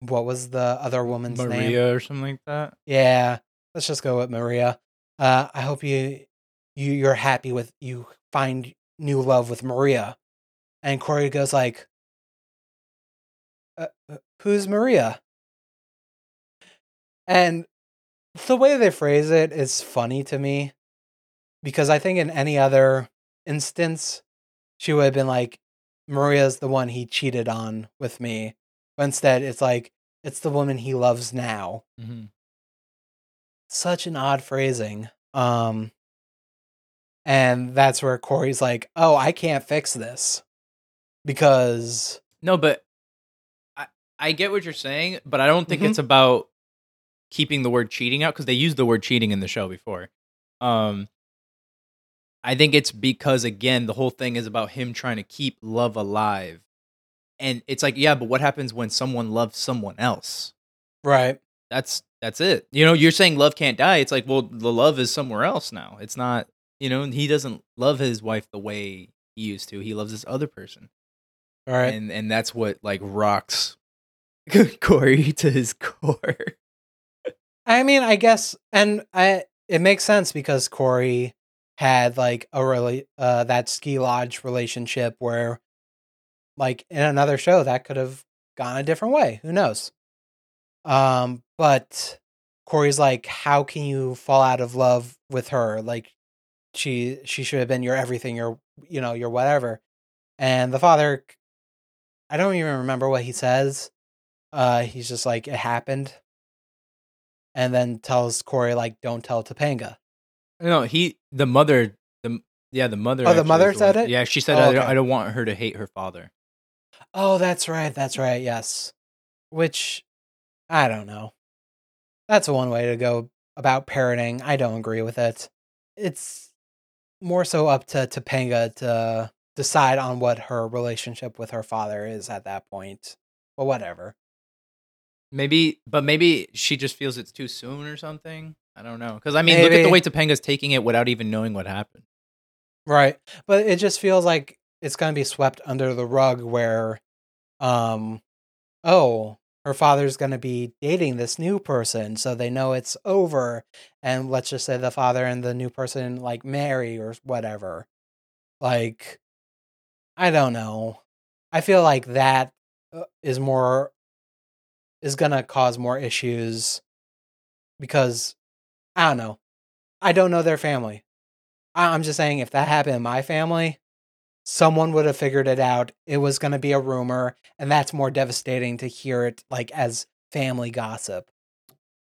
what was the other woman's name? Maria or something like that. yeah let's just go with maria. Uh i hope you you you're happy with you find new love with maria. And cory goes like uh, uh, who's maria? And the way they phrase it is funny to me because i think in any other instance she would have been like maria's the one he cheated on with me but instead it's like it's the woman he loves now Mm-hmm. such an odd phrasing. Um and that's where Cory's like, "Oh, I can't fix this." Because No, but I I get what you're saying, but I don't think Mhm. it's about keeping the word cheating out because they used the word cheating in the show before. Um, I think it's because again the whole thing is about him trying to keep love alive, and it's like yeah, but what happens when someone loves someone else? right. That's that's it. You know, you're saying love can't die. It's like well, the love is somewhere else now. It's not. You know, he doesn't love his wife the way he used to. He loves this other person All right. and and that's what like rocks Cory to his core. I mean, I guess and I it makes sense because Cory had like a really uh that ski lodge relationship where like in another show that could have gone a different way. Who knows? Um, but Cory's like, how can you fall out of love with her? Like she she should have been your everything, your you know, your whatever. And the father I don't even remember what he says. Uh he's just like, it happened. And then tells Cory like, don't tell Topanga. No, he the mother the yeah the mother. Oh, the mother one- said it? Yeah, she said Oh, I, don't. I don't want her to hate her father. Oh, that's right. That's right. Yes. Which I don't know. That's one way to go about parenting. I don't agree with it. It's more so up to Topanga to decide on what her relationship with her father is at that point. But whatever. Maybe, but maybe she just feels it's too soon or something. I don't know. Because I mean, look at the Maybe. way Topanga's taking it without even knowing what happened. Right. But it just feels like it's going to be swept under the rug where um oh, her father's going to be dating this new person so they know it's over and let's just say the father and the new person like marry or whatever. Like I don't know. I feel like that uh, more is going to cause more issues because I don't know. I don't know their family. I'm just saying, if that happened in my family, someone would have figured it out. It was going to be a rumor, and that's more devastating to hear it like as family gossip.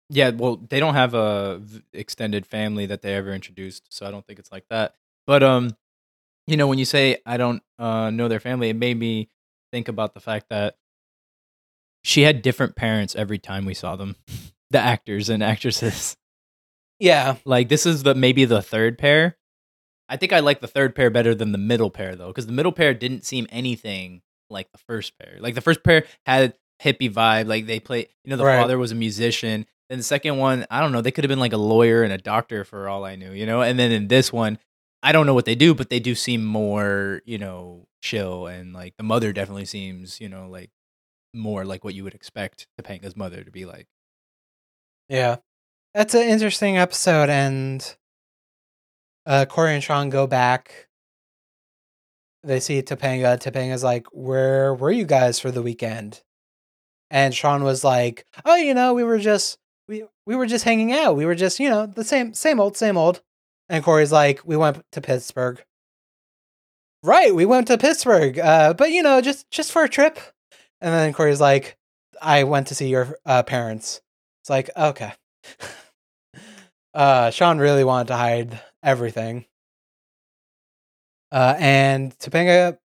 Yeah, well, they don't have a extended family that they ever introduced, so I don't think it's like that. But um, you know, when you say I don't uh know their family, it made me think about the fact that she had different parents every time we saw them, the actors and actresses. Yeah, Like this is the maybe the third pair. I think I like the third pair better than the middle pair though, because the middle pair didn't seem anything like the first pair. Like the first pair had hippie vibe, like they play. You know, the Right. father was a musician. Then the second one, I don't know, they could have been like a lawyer and a doctor for all I knew. You know, and then in this one, I don't know what they do, but they do seem more, you know, chill and like the mother definitely seems you know like more like what you would expect Topanga's mother to be like. Yeah. That's an interesting episode and uh Cory and Shawn go back. They see Topanga. Topanga's like, Where were you guys for the weekend? And Shawn was like, Oh, you know, we were just we we were just hanging out. We were just, you know, the same same old, same old. And Cory's like, We went to Pittsburgh. Right, we went to Pittsburgh. Uh, but you know, just just for a trip. And then Cory's like, I went to see your uh, parents. It's like, okay. uh, Shawn really wanted to hide everything. Uh, and Topanga,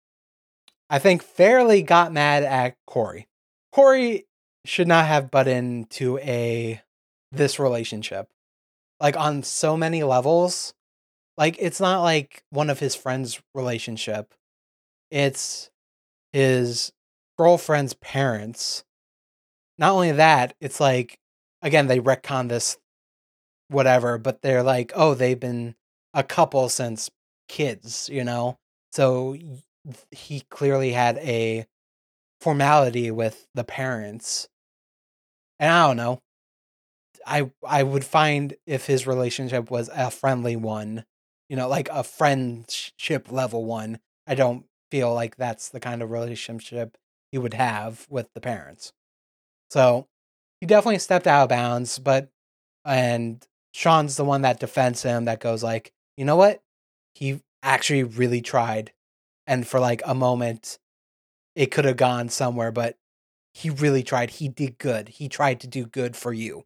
I think, fairly got mad at Cory. Cory should not have butt into a this relationship, like on so many levels. Like it's not like one of his friends' relationship. It's his girlfriend's parents. Not only that, it's like again they retcon this whatever, but they're like, oh, they've been a couple since kids, you know? So he clearly had a formality with the parents. And I don't know. I I would find if his relationship was a friendly one, you know, like a friendship level one. I don't feel like that's the kind of relationship he would have with the parents. So he definitely stepped out of bounds, but and Shawn's the one that defends him that goes like, you know what? He actually really tried. And for like a moment, it could have gone somewhere, but he really tried. He did good. He tried to do good for you.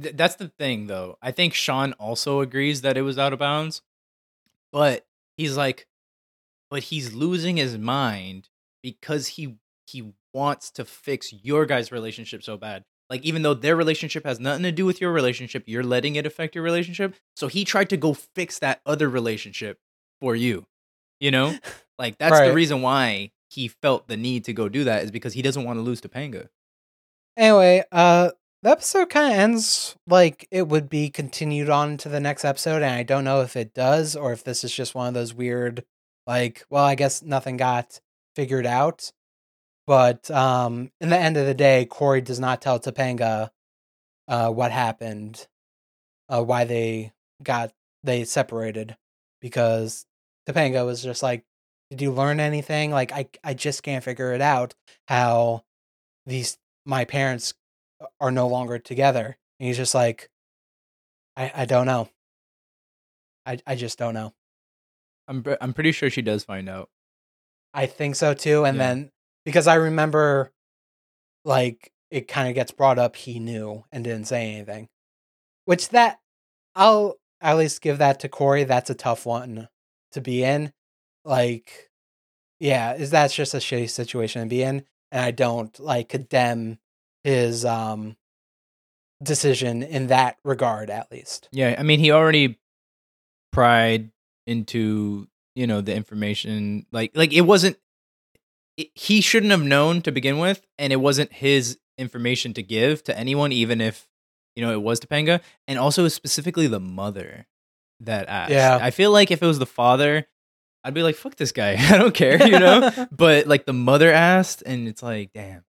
Th- that's the thing, though. I think Shawn also agrees that it was out of bounds, but he's like, but he's losing his mind because he he wants to fix your guys' relationship so bad. Like even though their relationship has nothing to do with your relationship, you're letting it affect your relationship. So he tried to go fix that other relationship for you. You know? Like that's right. the reason why he felt the need to go do that is because he doesn't want to lose Topanga. Anyway, uh the episode kind of ends like it would be continued on to the next episode and I don't know if it does or if this is just one of those weird like well, I guess nothing got figured out. But um, in the end of the day, Cory does not tell Topanga uh, what happened, uh, why they got they separated, because Topanga was just like, "Did you learn anything? Like, I I just can't figure it out how these my parents are no longer together." And he's just like, "I I don't know. I I just don't know." I'm I'm pretty sure she does find out. I think so too. And yeah. then because I remember like it kind of gets brought up he knew and didn't say anything. Which that I'll at least give that to Cory. That's a tough one to be in. Like, yeah, is that's just a shitty situation to be in, and I don't like condemn his um decision in that regard, at least. Yeah, I mean, he already pried into you know the information like like it wasn't he shouldn't have known to begin with, and it wasn't his information to give to anyone, even if you know it was Topanga, and also specifically the mother that asked. Yeah, I feel like if it was the father, I'd be like, "Fuck this guy, I don't care," you know. but like the mother asked, and it's like, damn.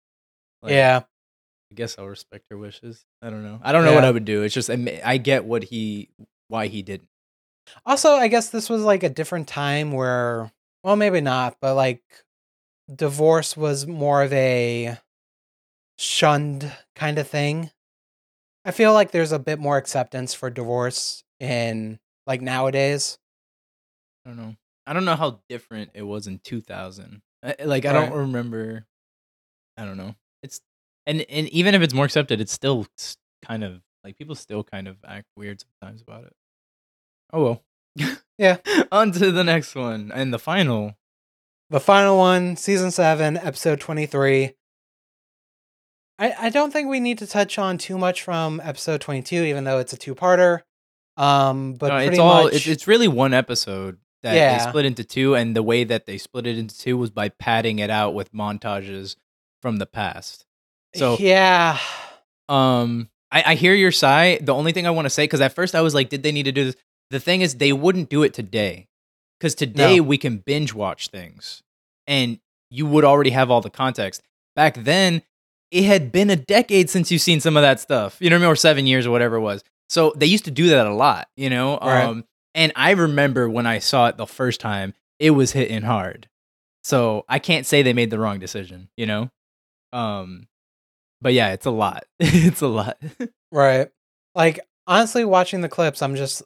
Like, yeah. I guess I'll respect her wishes. I don't know. I don't know yeah. what I would do. It's just I get what he why he didn't. Also, I guess this was like a different time where well, maybe not, but like divorce was more of a shunned kind of thing. I feel like there's a bit more acceptance for divorce in like nowadays. I don't know. I don't know how different it was in 2000. like I don't remember. I don't know. It's and and even if it's more accepted, it's still kind of like people still kind of act weird sometimes about it. Oh well. yeah. On to the next one and the final the final one, season seven, episode 23. I, I don't think we need to touch on too much from episode 22, even though it's a two parter. Um, but no, it's all, much... it's, it's really one episode that yeah. they split into two, and the way that they split it into two was by padding it out with montages from the past. So, yeah. Um, I, I hear your sigh. The only thing I want to say, because at first I was like, did they need to do this? The thing is, they wouldn't do it today because today no. we can binge watch things. and you would already have all the context. Back then, it had been a decade since you've seen some of that stuff, you know I mean, or seven years or whatever it was. So they used to do that a lot, you know. Right. Um, and I remember when I saw it the first time, it was hitting hard. So I can't say they made the wrong decision, you know. Um, but yeah, it's a lot. it's a lot. Right. Like honestly watching the clips, I'm just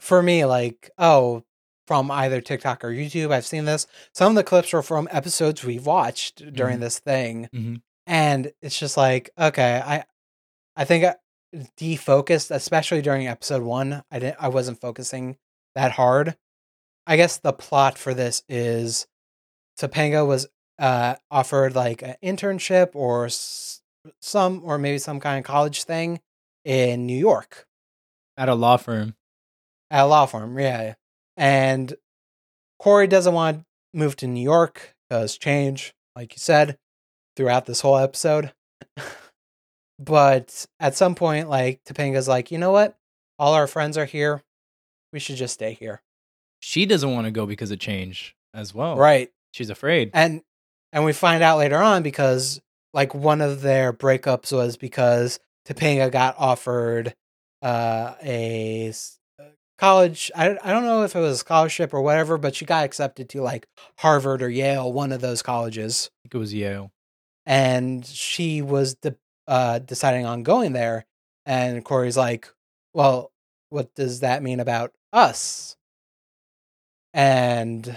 for me like, oh, from either TikTok or YouTube, I've seen this. Some of the clips were from episodes we've watched during Mhm. this thing. Mhm. And it's just like, okay, I I think I defocused, especially during episode 1. I didn't I wasn't focusing that hard. I guess the plot for this is Topanga was uh offered like an internship or s- some or maybe some kind of college thing in New York At a law firm. at a law firm. Yeah. And Cory doesn't want to move to New York because change, like you said, throughout this whole episode. but at some point, like Topanga's like, you know what? All our friends are here. We should just stay here. She doesn't want to go because of change as well. Right. She's afraid. And and we find out later on because like one of their breakups was because Topanga got offered uh a college I, I don't know if it was a scholarship or whatever but she got accepted to like Harvard or Yale one of those colleges I think it was Yale. and she was de- uh deciding on going there and Cory's like well what does that mean about us and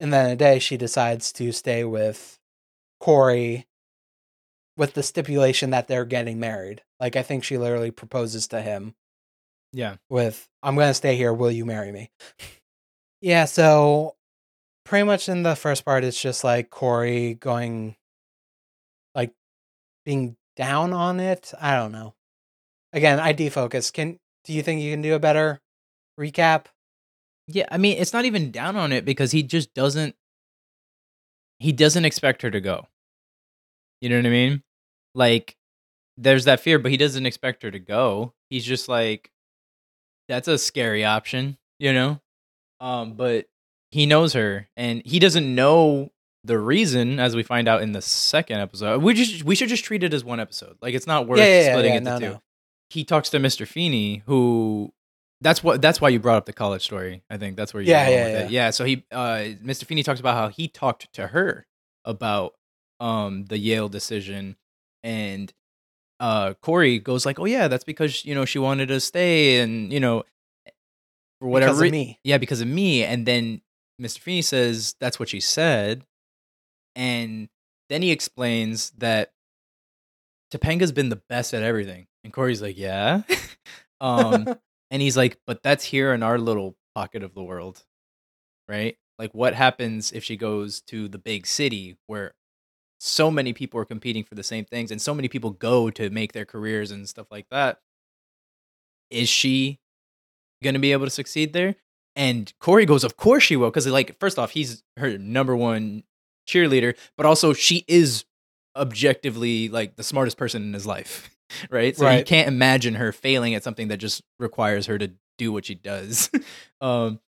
and then a day she decides to stay with Cory with the stipulation that they're getting married. Like I think she literally proposes to him Yeah. with I'm going to stay here, will you marry me? yeah, so pretty much in the first part it's just like Cory going like being down on it. I don't know. Again, I defocus. Can do you think you can do a better recap? Yeah, I mean, it's not even down on it because he just doesn't he doesn't expect her to go. You know what I mean? Like there's that fear, but he doesn't expect her to go. He's just like that's a scary option, you know? Um but he knows her and he doesn't know the reason as we find out in the second episode. We just we should just treat it as one episode. Like it's not worth Yeah, yeah, splitting yeah, it no, two no. he talks to Mr. Feeney, who that's what that's why you brought up the college story. I think that's where you Yeah, yeah, with yeah. it. Yeah. So he uh Mr. Feeney talks about how he talked to her about um the Yale decision and uh Cory goes like, Oh yeah, that's because you know she wanted to stay and you know for whatever because of me. yeah, because of me. And then Mr. Feeney says that's what she said. And then he explains that Topanga's been the best at everything. And Cory's like, yeah. um, and he's like, but that's here in our little pocket of the world. Right? Like, what happens if she goes to the big city where so many people are competing for the same things and so many people go to make their careers and stuff like that? Is she going to be able to succeed there? And Cory goes, Of course she will. Because, like, first off, he's her number one cheerleader, but also she is objectively like the smartest person in his life. Right. So you can't imagine her failing at something that just requires her to do what she does. um,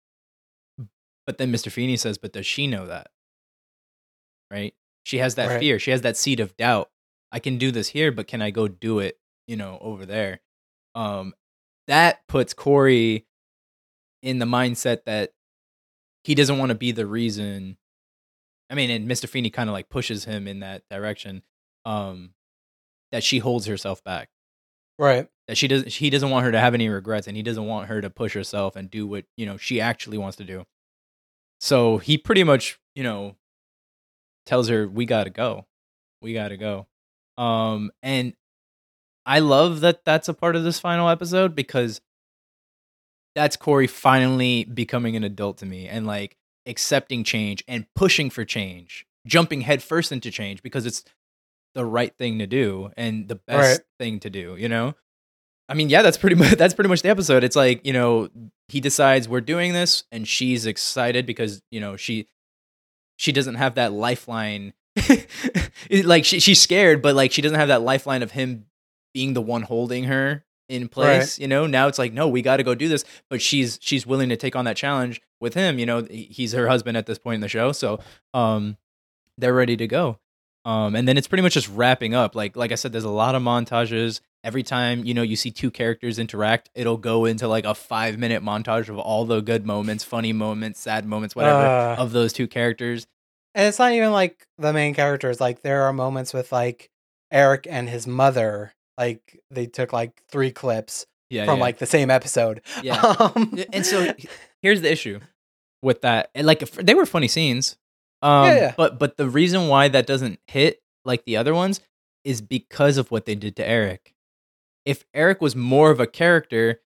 but then Mr. Feeney says, But does she know that? Right. She has that Right. fear. She has that seed of doubt. I can do this here, but can I go do it, you know, over there? Um, that puts Cory in the mindset that he doesn't want to be the reason. I mean, and Mr. Feeney kind of like pushes him in that direction. Um, that she holds herself back. Right. That she doesn't. He doesn't want her to have any regrets, and he doesn't want her to push herself and do what you know she actually wants to do. So he pretty much, you know, tells her, "We gotta go, we gotta go." Um, and I love that that's a part of this final episode because that's Cory finally becoming an adult to me and like accepting change and pushing for change, jumping headfirst into change because it's the right thing to do and the best Right. thing to do, you know? I mean, yeah, that's pretty much that's pretty much the episode. It's like, you know, he decides we're doing this and she's excited because, you know, she she doesn't have that lifeline. Like she, she's scared, but like she doesn't have that lifeline of him being the one holding her in place. You know, now it's like, no, we got to go do this. But she's she's willing to take on that challenge with him. You know, he's her husband at this point in the show, so um, they're ready to go. Um, and then it's pretty much just wrapping up. Like like I said, there's a lot of montages. Every time you know you see two characters interact, it'll go into like a five minute montage of all the good moments, funny moments, sad moments, whatever Uh. of those two characters. And it's not even like the main characters. Like there are moments with like Eric and his mother. Like they took like three clips Yeah, from yeah. like the same episode. Yeah. Um, and so here's the issue with that. And, Like they were funny scenes, um, Yeah, yeah. but but the reason why that doesn't hit like the other ones is because of what they did to Eric. If Eric was more of a character,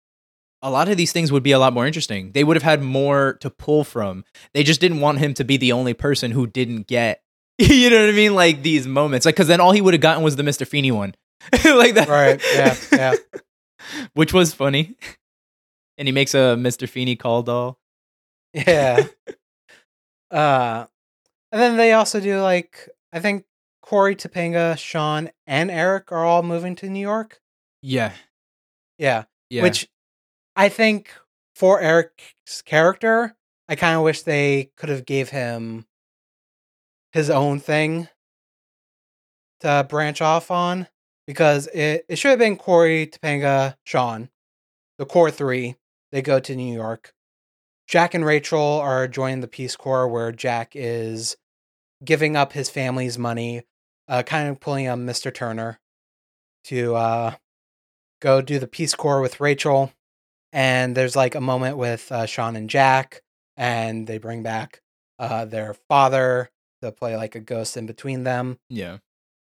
a lot of these things would be a lot more interesting. They would have had more to pull from. They just didn't want him to be the only person who didn't get. You know what I mean? Like these moments, like because then all he would have gotten was the Mister Feeney one, like that. Right, yeah, yeah. Which was funny. And he makes a Mr. Feeney call doll. yeah. Uh, and then they also do like I think Cory, Topanga, Shawn, and Eric are all moving to New York. Yeah. Yeah. Yeah. Which I think for Eric's character, I kind of wish they could have gave him his own thing to branch off on because it, it should have been Cory, Topanga, Shawn, the core three. They go to New York. Jack and Rachel are joining the Peace Corps where Jack is giving up his family's money, uh, kind of pulling a Mr. Turner to uh, go do the Peace Corps with Rachel. And there's like a moment with uh, Shawn and Jack, and they bring back uh, their father to play like a ghost in between them, yeah.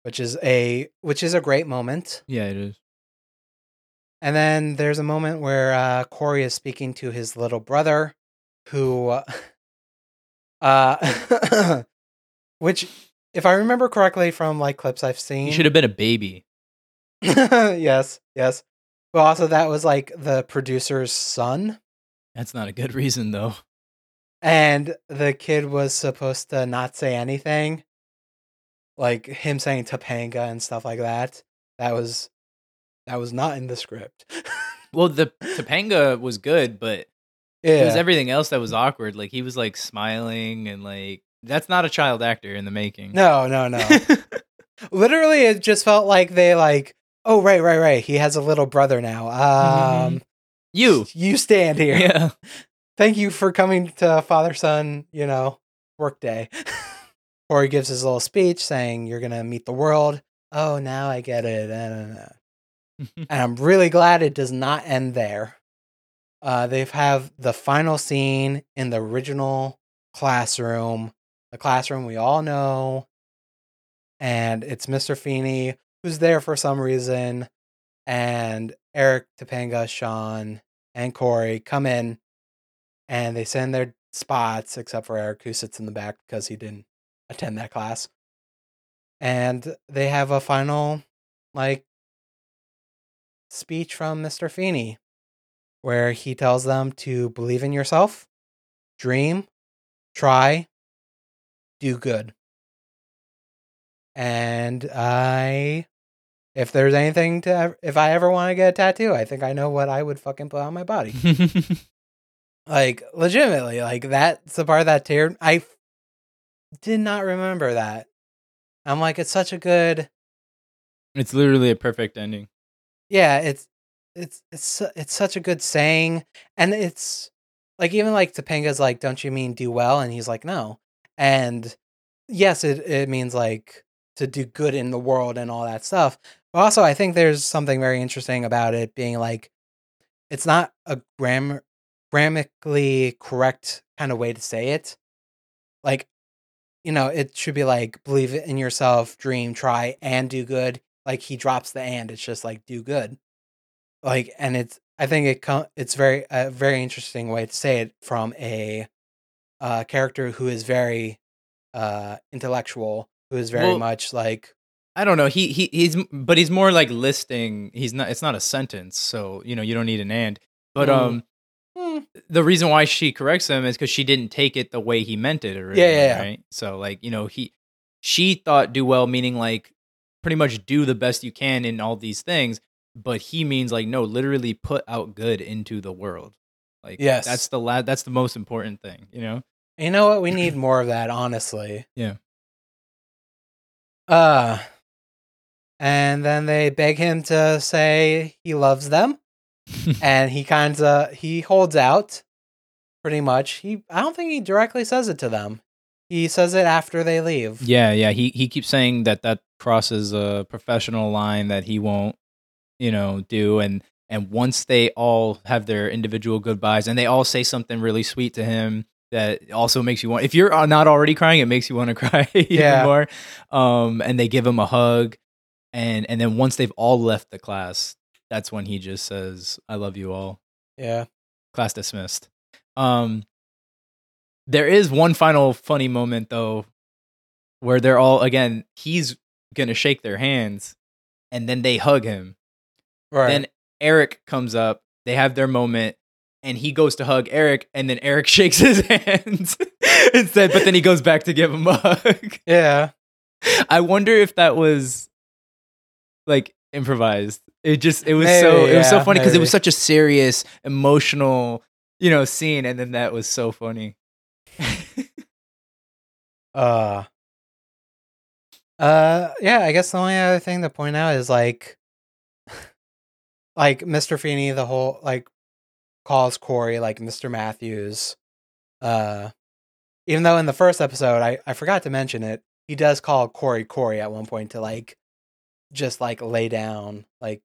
which is a which is a great moment. Yeah, it is. And then there's a moment where uh, Cory is speaking to his little brother, who, uh, which, if I remember correctly from like clips I've seen, He should have been a baby. yes, yes. But also, that was like the producer's son, That's not a good reason though. and the kid was supposed to not say anything, like him saying Topanga and stuff like that. That was that was not in the script. Well, the Topanga was good, but yeah, it was everything else that was awkward. Like he was like smiling and like that's not a child actor in the making. no, no, no. Literally, it just felt like they like, oh right, right, right. He has a little brother now. Um, you. you stand here. Yeah. Thank you for coming to father son. You know, work day. or he gives his little speech saying, "You're gonna meet the world." Oh, now I get it. And I'm really glad it does not end there. Uh, they have the final scene in the original classroom, the classroom we all know, and it's Mr. Feeney who's there for some reason, and Eric, Topanga, Shawn, and Cory come in, and they send their spots, except for Eric, who sits in the back because he didn't attend that class, and they have a final, like, speech from Mr. Feeney where he tells them to believe in yourself, dream, try, do good. And I if there's anything to if I ever want to get a tattoo, I think I know what I would fucking put on my body. like legitimately, like that's the part that tear I f- did not remember that. I'm like it's such a good it's literally a perfect ending. yeah it's it's it's it's such a good saying and it's like even like topanga's like don't you mean do well and he's like no and yes it, it means like to do good in the world and all that stuff also i think there's something very interesting about it being like it's not a grammar grammatically correct kind of way to say it. Like you know it should be like believe in yourself dream try and do good. Like he drops the and it's just like do good. Like and it's i think it co- it's very a very interesting way to say it from a uh character who is very uh intellectual who is very Well- much like I don't know. He he he's but he's more like listing. He's not. It's not a sentence, so you know you don't need an and. But Mm. um, hmm, the reason why she corrects him is because she didn't take it the way he meant it originally, yeah, yeah. right? So like you know he she thought do well meaning like pretty much do the best you can in all these things, but he means like no, literally put out good into the world. Like Yes. that's the la- that's the most important thing, you know? You know what? We need more of that, honestly. Yeah. Uh and then they beg him to say he loves them. and he kind of he holds out pretty much. He I don't think he directly says it to them. He says it after they leave. Yeah, yeah. He he keeps saying that that crosses a professional line that he won't, you know, do. And and once they all have their individual goodbyes and they all say something really sweet to him that also makes you want. If you're uh, not already crying, it makes you want to cry even Yeah. more. Um, and they give him a hug, and and then once they've all left the class, that's when he just says, "I love you all." Yeah. class dismissed. Um, there is one final funny moment though, where they're all again. He's gonna shake their hands, and then they hug him. Right. Then Eric comes up. They have their moment, and he goes to hug Eric, and then Eric shakes his hands instead. But then he goes back to give him a hug. yeah. I wonder if that was like improvised. It just it was so Maybe, it was so funny because it was such a serious, emotional, you know, scene, and then that was so funny. Uh uh yeah, I guess the only other thing to point out is like like Mr. Feeney the whole like calls Cory like Mr. Matthews. Uh even though in the first episode I, I forgot to mention it, he does call Cory Cory at one point to like just like lay down like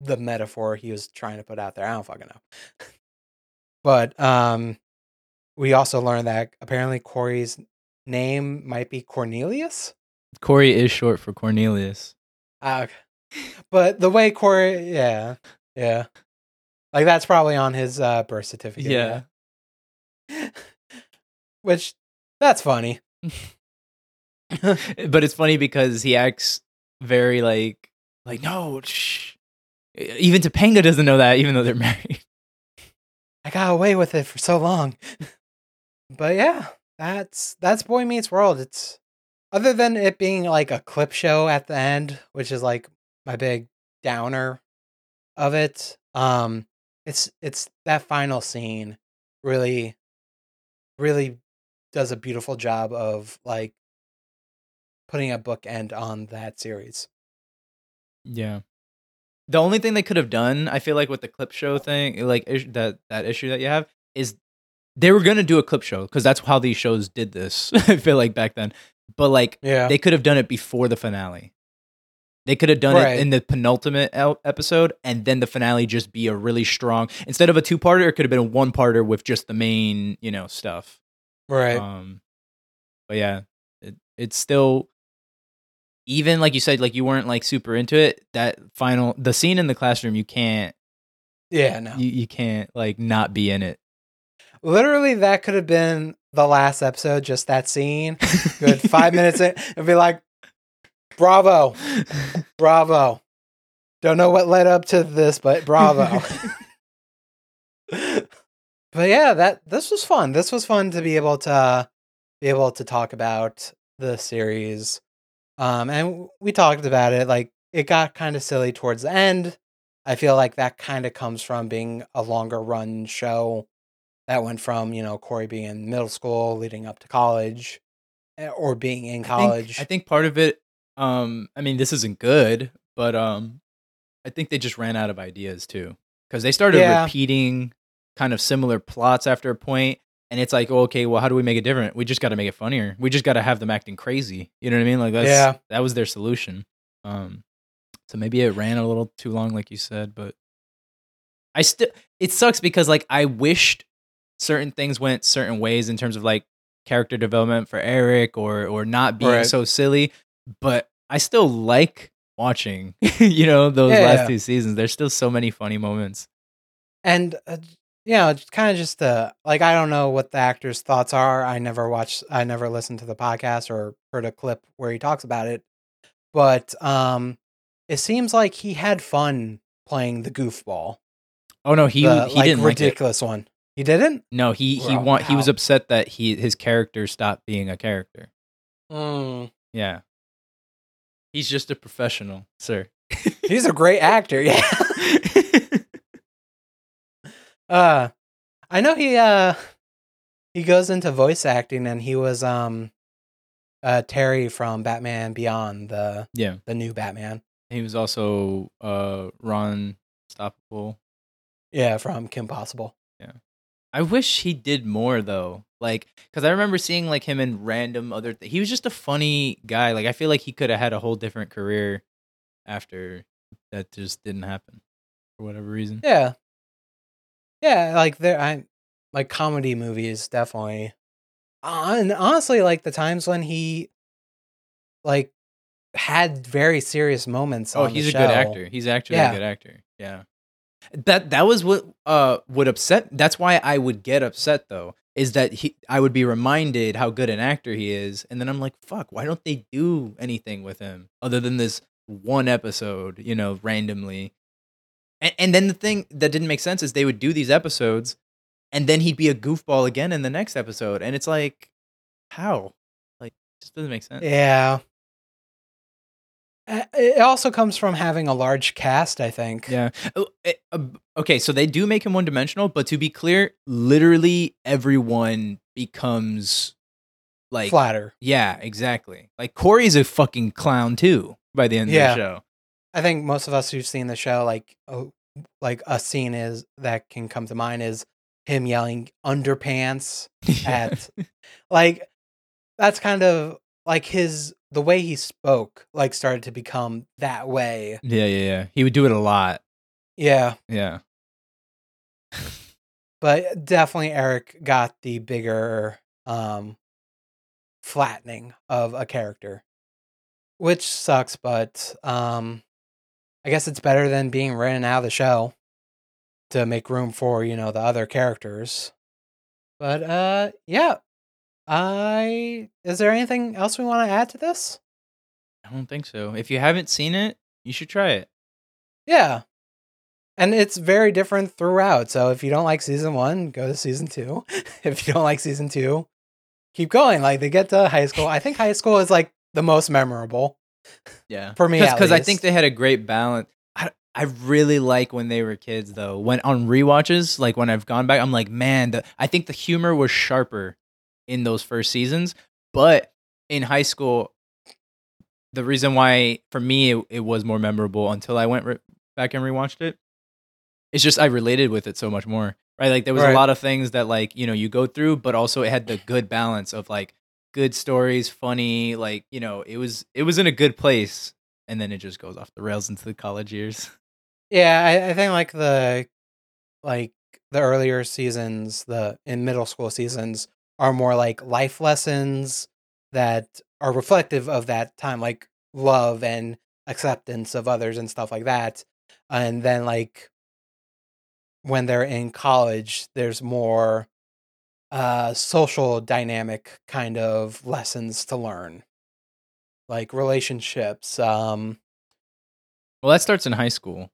the metaphor he was trying to put out there. I don't fucking know. but um we also learned that apparently Cory's name might be Cornelius. Cory is short for Cornelius. Uh, but the way Cory, yeah, yeah, like that's probably on his uh, birth certificate. Yeah. yeah. which that's funny. but it's funny because he acts very like like no. Shh. Even Topanga doesn't know that, even though they're married. I got away with it for so long. but yeah, that's that's Boy Meets World. It's other than it being like a clip show at the end, which is like my big downer of it. Um it's it's that final scene really really does a beautiful job of like putting a bookend on that series. Yeah. The only thing they could have done, I feel like, with the clip show thing, like is- that that issue that you have, is they were gonna do a clip show because that's how these shows did this. I feel like back then, but like Yeah. they could have done it before the finale. They could have done Right. it in the penultimate episode, and then the finale just be a really strong. Instead of a two-parter, it could have been a one-parter with just the main, you know, stuff. right. Um, but yeah, it, it's still even like you said, like you weren't like super into it. That final, the scene in the classroom, you can't, yeah, no. you, you can't like not be in it. Literally that could have been the last episode, just that scene. Good 5 minutes in and be like bravo. Bravo. Don't know what led up to this, but bravo. but yeah, that this was fun. This was fun to be able to be able to talk about the series. Um and we talked about it like it got kind of silly towards the end. I feel like that kind of comes from being a longer run show that went from, you know, Cory being in middle school leading up to college eh, or being in I think- college. I think part of it, um, I mean, this isn't good, but um, I think they just ran out of ideas too because they started Yeah. repeating kind of similar plots after a point, and it's like, oh, okay, well, how do we make it different? We just got to make it funnier. We just got to have them acting crazy. You know what I mean? Like that's Yeah. that was their solution. Um, so maybe it ran a little too long, like you said, but I still it sucks because like I wished certain things went certain ways in terms of like character development for Eric or or not being Right. so silly, but I still like watching, you know, those Yeah, last yeah. two seasons. There's still so many funny moments. and uh, you know kind of just uh like i don't know what the actor's thoughts are i never watched i never listened to the podcast or heard a clip where he talks about it but um it seems like he had fun playing the goofball Oh no, he the, he like didn't like it. ridiculous one he didn't No, he he Oh, want he was upset that he his character stopped being a character. mm. Yeah. He's just a professional, sir. He's a great actor. Yeah. Uh, I know he uh he goes into voice acting, and he was um uh Terry from Batman Beyond the yeah. the new Batman. He was also uh Ron Stoppable. Yeah, from Kim Possible. Yeah. I wish he did more though. Like, because I remember seeing like him in random other. Th- he was just a funny guy. Like, I feel like he could have had a whole different career after that. Just didn't happen for whatever reason. Yeah, yeah, like there, I like comedy movies definitely. Uh, and honestly, like the times when he like had very serious moments. Oh, he's a show. good actor. He's actually Yeah. a good actor. Yeah. That that was what uh would upset. That's why I would get upset though. Is that he? I would be reminded how good an actor he is, and then I'm like, fuck. Why don't they do anything with him other than this one episode? You know, randomly. And, and then the thing that didn't make sense is they would do these episodes, and then he'd be a goofball again in the next episode, and it's like, how? Like, it just doesn't make sense. Yeah. It also comes from having a large cast, I think. Yeah. Oh, eh, Okay, so they do make him one dimensional, but to be clear, literally everyone becomes like Flatter. Yeah, exactly. Like Cory's a fucking clown too by the end Yeah. of the show. I think most of us who've seen the show, like, oh, like a scene is that can come to mind is him yelling underpants at like that's kind of like his the way he spoke like started to become that way yeah, yeah, yeah. He would do it a lot. yeah Yeah. but definitely eric got the bigger um flattening of a character which sucks but um i guess it's better than being written out of the show to make room for you know the other characters but uh yeah i is there anything else we want to add to this I don't think so. If you haven't seen it, you should try it. Yeah. And it's very different throughout. So if you don't like season one, go to season two. if you don't like season two, keep going. Like they get to high school. I think high school is like the most memorable. Yeah. For me, because I think they had a great balance. I, I really like when they were kids though. When on rewatches, like when I've gone back, I'm like, man, the, I think the humor was sharper in those first seasons. But in high school, the reason why for me it, it was more memorable until I went re- back and rewatched it, it's just I related with it so much more. Right, like there was Right. a lot of things that like you know you go through, but also it had the good balance of like good stories, funny, like you know it was it was in a good place, and then it just goes off the rails into the college years. Yeah, I, I think like the like the earlier seasons, the in middle school seasons are more like life lessons that are reflective of that time, like love and acceptance of others and stuff like that. And then like when they're in college, there's more uh social dynamic kind of lessons to learn. Like relationships, um Well, that starts in high school.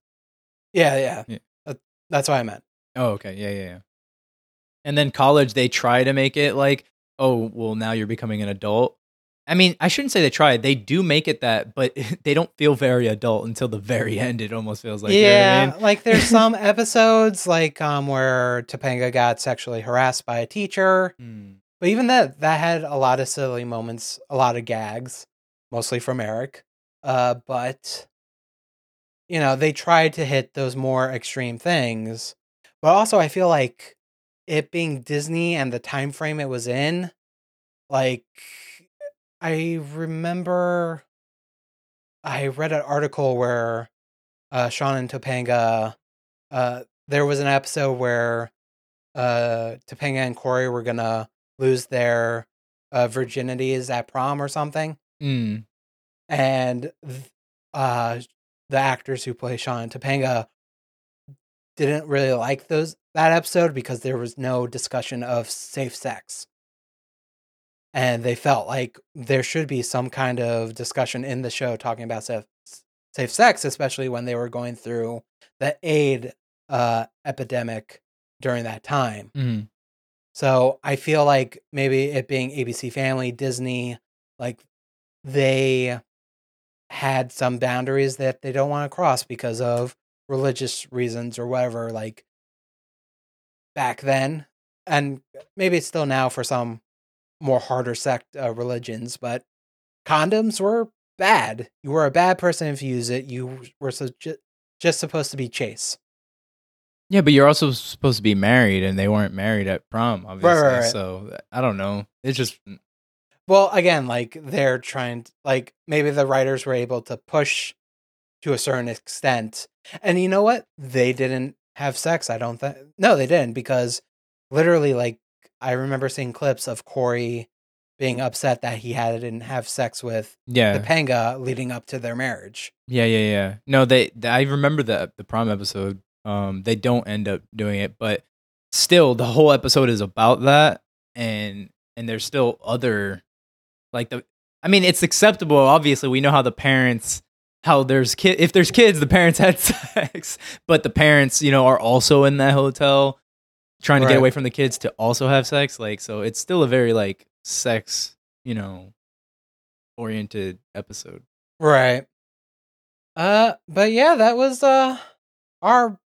yeah, yeah. Yeah. That- that's what I meant. Oh, okay, yeah, yeah, yeah. And then college, they try to make it like, oh, well, now you're becoming an adult. I mean, I shouldn't say they try. They do make it that, but they don't feel very adult until the very end. It almost feels like, you know I yeah, mean? like there's some episodes like um where Topanga got sexually harassed by a teacher, Mm. but even that that had a lot of silly moments, a lot of gags, mostly from Eric. Uh, but you know they tried to hit those more extreme things, but also I feel like it being Disney and the time frame it was in, like I remember I read an article where uh, Shawn and Topanga, uh, there was an episode where uh, Topanga and Cory were gonna lose their uh, virginities at prom or something, Mm. and th- uh, the actors who play Shawn and Topanga didn't really like those that episode because there was no discussion of safe sex. And they felt like there should be some kind of discussion in the show talking about safe, safe sex, especially when they were going through the AIDS uh, epidemic during that time. Mm. So I feel like maybe it being ABC Family, Disney, like they had some boundaries that they don't want to cross because of religious reasons or whatever like back then and maybe it's still now for some more harder sect uh, religions but condoms were bad you were a bad person if you use it you were so ju- just supposed to be chase Yeah, but you're also supposed to be married, and they weren't married at prom, obviously. right, right. So I don't know. It's just Well, again, like they're trying to, like maybe the writers were able to push to a certain extent. And you know what? They didn't have sex, I don't think. No, they didn't because literally like I remember seeing clips of Cory being upset that he hadn't have sex with yeah, Topanga leading up to their marriage. yeah, yeah, yeah. No, they. th- I remember the the prom episode. Um, they don't end up doing it, but still, the whole episode is about that, and and there's still other, like the. I mean, it's acceptable. Obviously, we know how the parents. How there's kid if there's kids, the parents had sex, but the parents, you know, are also in that hotel trying to Right. get away from the kids to also have sex. Like, so it's still a very like sex, you know, oriented episode. Right. Uh but yeah, that was uh our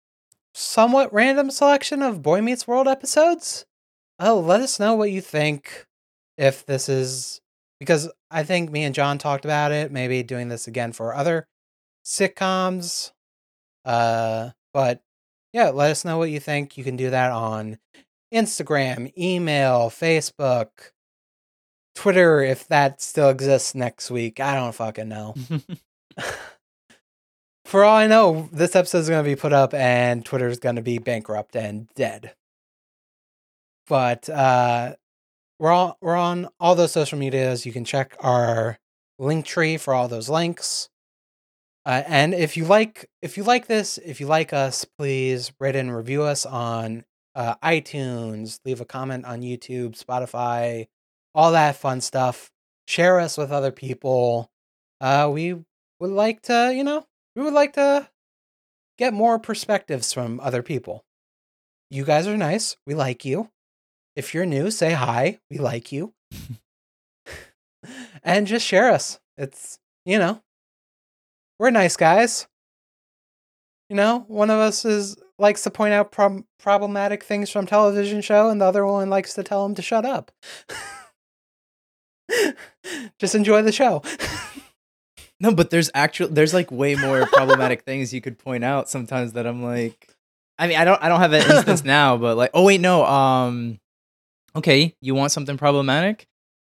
somewhat random selection of Boy Meets World episodes. Oh, let us know what you think if this is because I think me and John talked about it, maybe doing this again for other sitcoms. Uh but yeah, let us know what you think. You can do that on Instagram, email, Facebook, Twitter if that still exists next week. I don't fucking know. For all I know, this episode is going to be put up and Twitter is going to be bankrupt and dead. But uh, we're all, we're on all those social medias. You can check our link tree for all those links. Uh, and if you like if you like this, if you like us, please rate and review us on uh, iTunes. Leave a comment on YouTube, Spotify, all that fun stuff. Share us with other people. Uh, we would like to, you know, we would like to get more perspectives from other people. You guys are nice. We like you. If you're new, say hi. We like you. and just share us. It's, you know, we're nice guys. You know, one of us is likes to point out prob- problematic things from television show and the other one likes to tell him to shut up. just enjoy the show. No, but there's actual there's like way more problematic things you could point out sometimes that I'm like I mean, I don't I don't have an instance now, but like oh wait, no. Um okay, you want something problematic?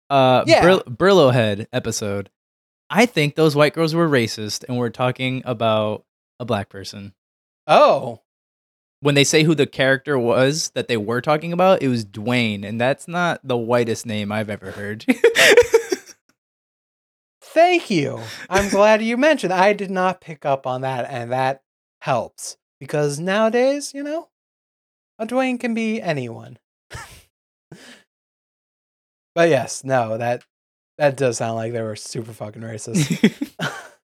Uh Yeah. Brill- Brillo head episode. I think those white girls were racist and we're talking about a black person. oh, When they say who the character was that they were talking about, it was Dwayne, and that's not the whitest name I've ever heard. Thank you. I'm glad you mentioned. I did not pick up on that, and that helps because nowadays, you know, a Dwayne can be anyone. but yes, no, that that does sound like they were super fucking racist.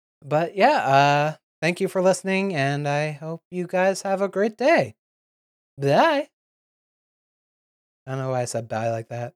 but yeah, uh, thank you for listening, and I hope you guys have a great day. Bye. I don't know why I said bye like that.